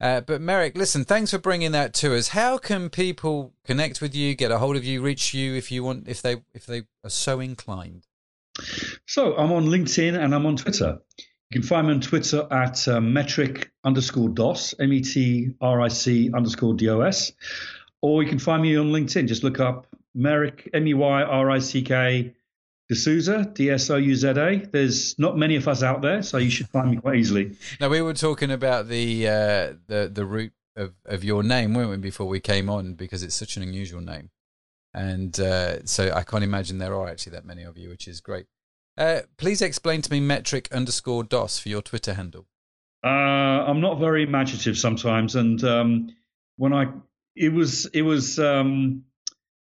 Uh, but Meyrick, listen, thanks for bringing that to us. How can people connect with you, get a hold of you, reach you if you want, if they if they are so inclined? So I'm on LinkedIn and I'm on Twitter. You can find me on Twitter at uh, metric underscore DOS, M E T R I C underscore D O S. Or you can find me on LinkedIn. Just look up Meyrick, M E Y R I C K D'Souza, D S O U Z A. There's not many of us out there, so you should find me quite easily. Now, we were talking about the uh, the, the root of, of your name, weren't we, before we came on, because it's such an unusual name. And uh, so I can't imagine there are actually that many of you, which is great. Uh, please explain to me metric underscore DOS for your Twitter handle. Uh, I'm not very imaginative sometimes, and um, when I it was it was um,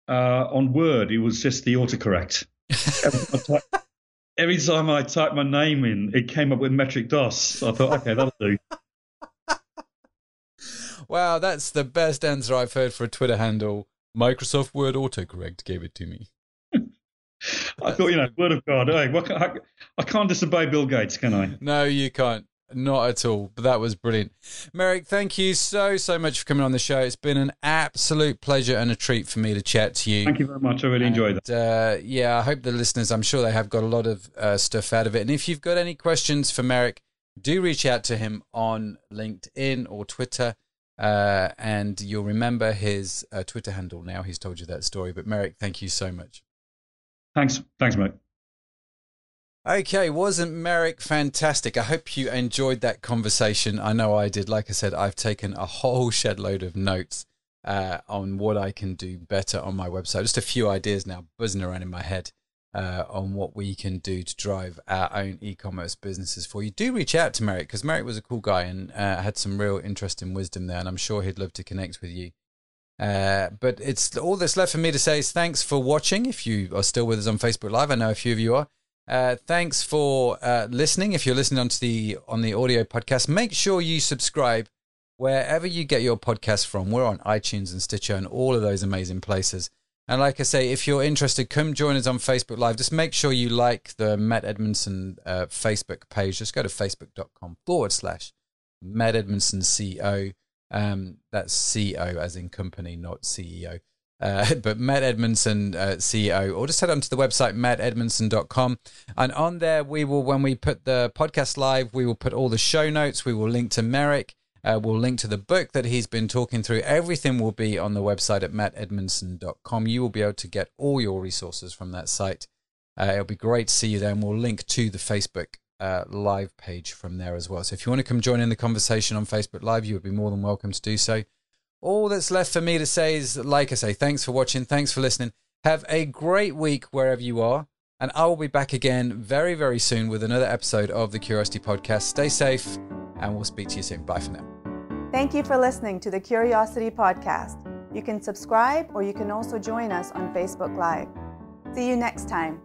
uh, on Word, it was just the autocorrect. Every, time I typed my name in, it came up with metric DOS. I thought, okay, that'll do. Wow, that's the best answer I've heard for a Twitter handle. Microsoft Word autocorrect gave it to me. [laughs] I thought, you know, word of God. Hey, what, I, I can't disobey Bill Gates, can I? No, you can't. Not at all. But that was brilliant. Meyrick, thank you so, so much for coming on the show. It's been an absolute pleasure and a treat for me to chat to you. Thank you very much. I really and, enjoyed that. Uh, yeah, I hope the listeners, I'm sure they have got a lot of uh, stuff out of it. And if you've got any questions for Meyrick, do reach out to him on LinkedIn or Twitter. Uh, and you'll remember his uh, Twitter handle now. He's told you that story. But Meyrick, thank you so much. Thanks. Thanks, mate. Okay, wasn't Meyrick fantastic? I hope you enjoyed that conversation. I know I did. Like I said, I've taken a whole shed load of notes uh, on what I can do better on my website. Just a few ideas now buzzing around in my head uh, on what we can do to drive our own e-commerce businesses for you. Do reach out to Meyrick because Meyrick was a cool guy and uh, had some real interesting wisdom there, and I'm sure he'd love to connect with you. Uh, but it's all that's left for me to say is thanks for watching. If you are still with us on Facebook Live, I know a few of you are. Uh, thanks for uh, listening. If you're listening onto the on the audio podcast, make sure you subscribe wherever you get your podcast from. We're on iTunes and Stitcher and all of those amazing places. And like I say, if you're interested, come join us on Facebook Live. Just make sure you like the Matt Edmondson uh, Facebook page. Just go to facebook.com forward slash Matt Edmondson CO. Um, that's CO as in company, not CEO. Uh, [laughs] but Matt Edmondson, uh, CEO, or just head on to the website, mattedmondson.com. And on there, we will, when we put the podcast live, we will put all the show notes. We will link to Meyrick. Uh, we'll link to the book that he's been talking through. Everything will be on the website at mattedmondson.com. You will be able to get all your resources from that site. Uh, it'll be great to see you there. And we'll link to the Facebook uh, live page from there as well. So if you want to come join in the conversation on Facebook Live, you would be more than welcome to do so. All that's left for me to say is, like I say, thanks for watching. Thanks for listening. Have a great week wherever you are. And I will be back again very, very soon with another episode of the Curiosity Podcast. Stay safe, and we'll speak to you soon. Bye for now. Thank you for listening to the Curiosity Podcast. You can subscribe or you can also join us on Facebook Live. See you next time.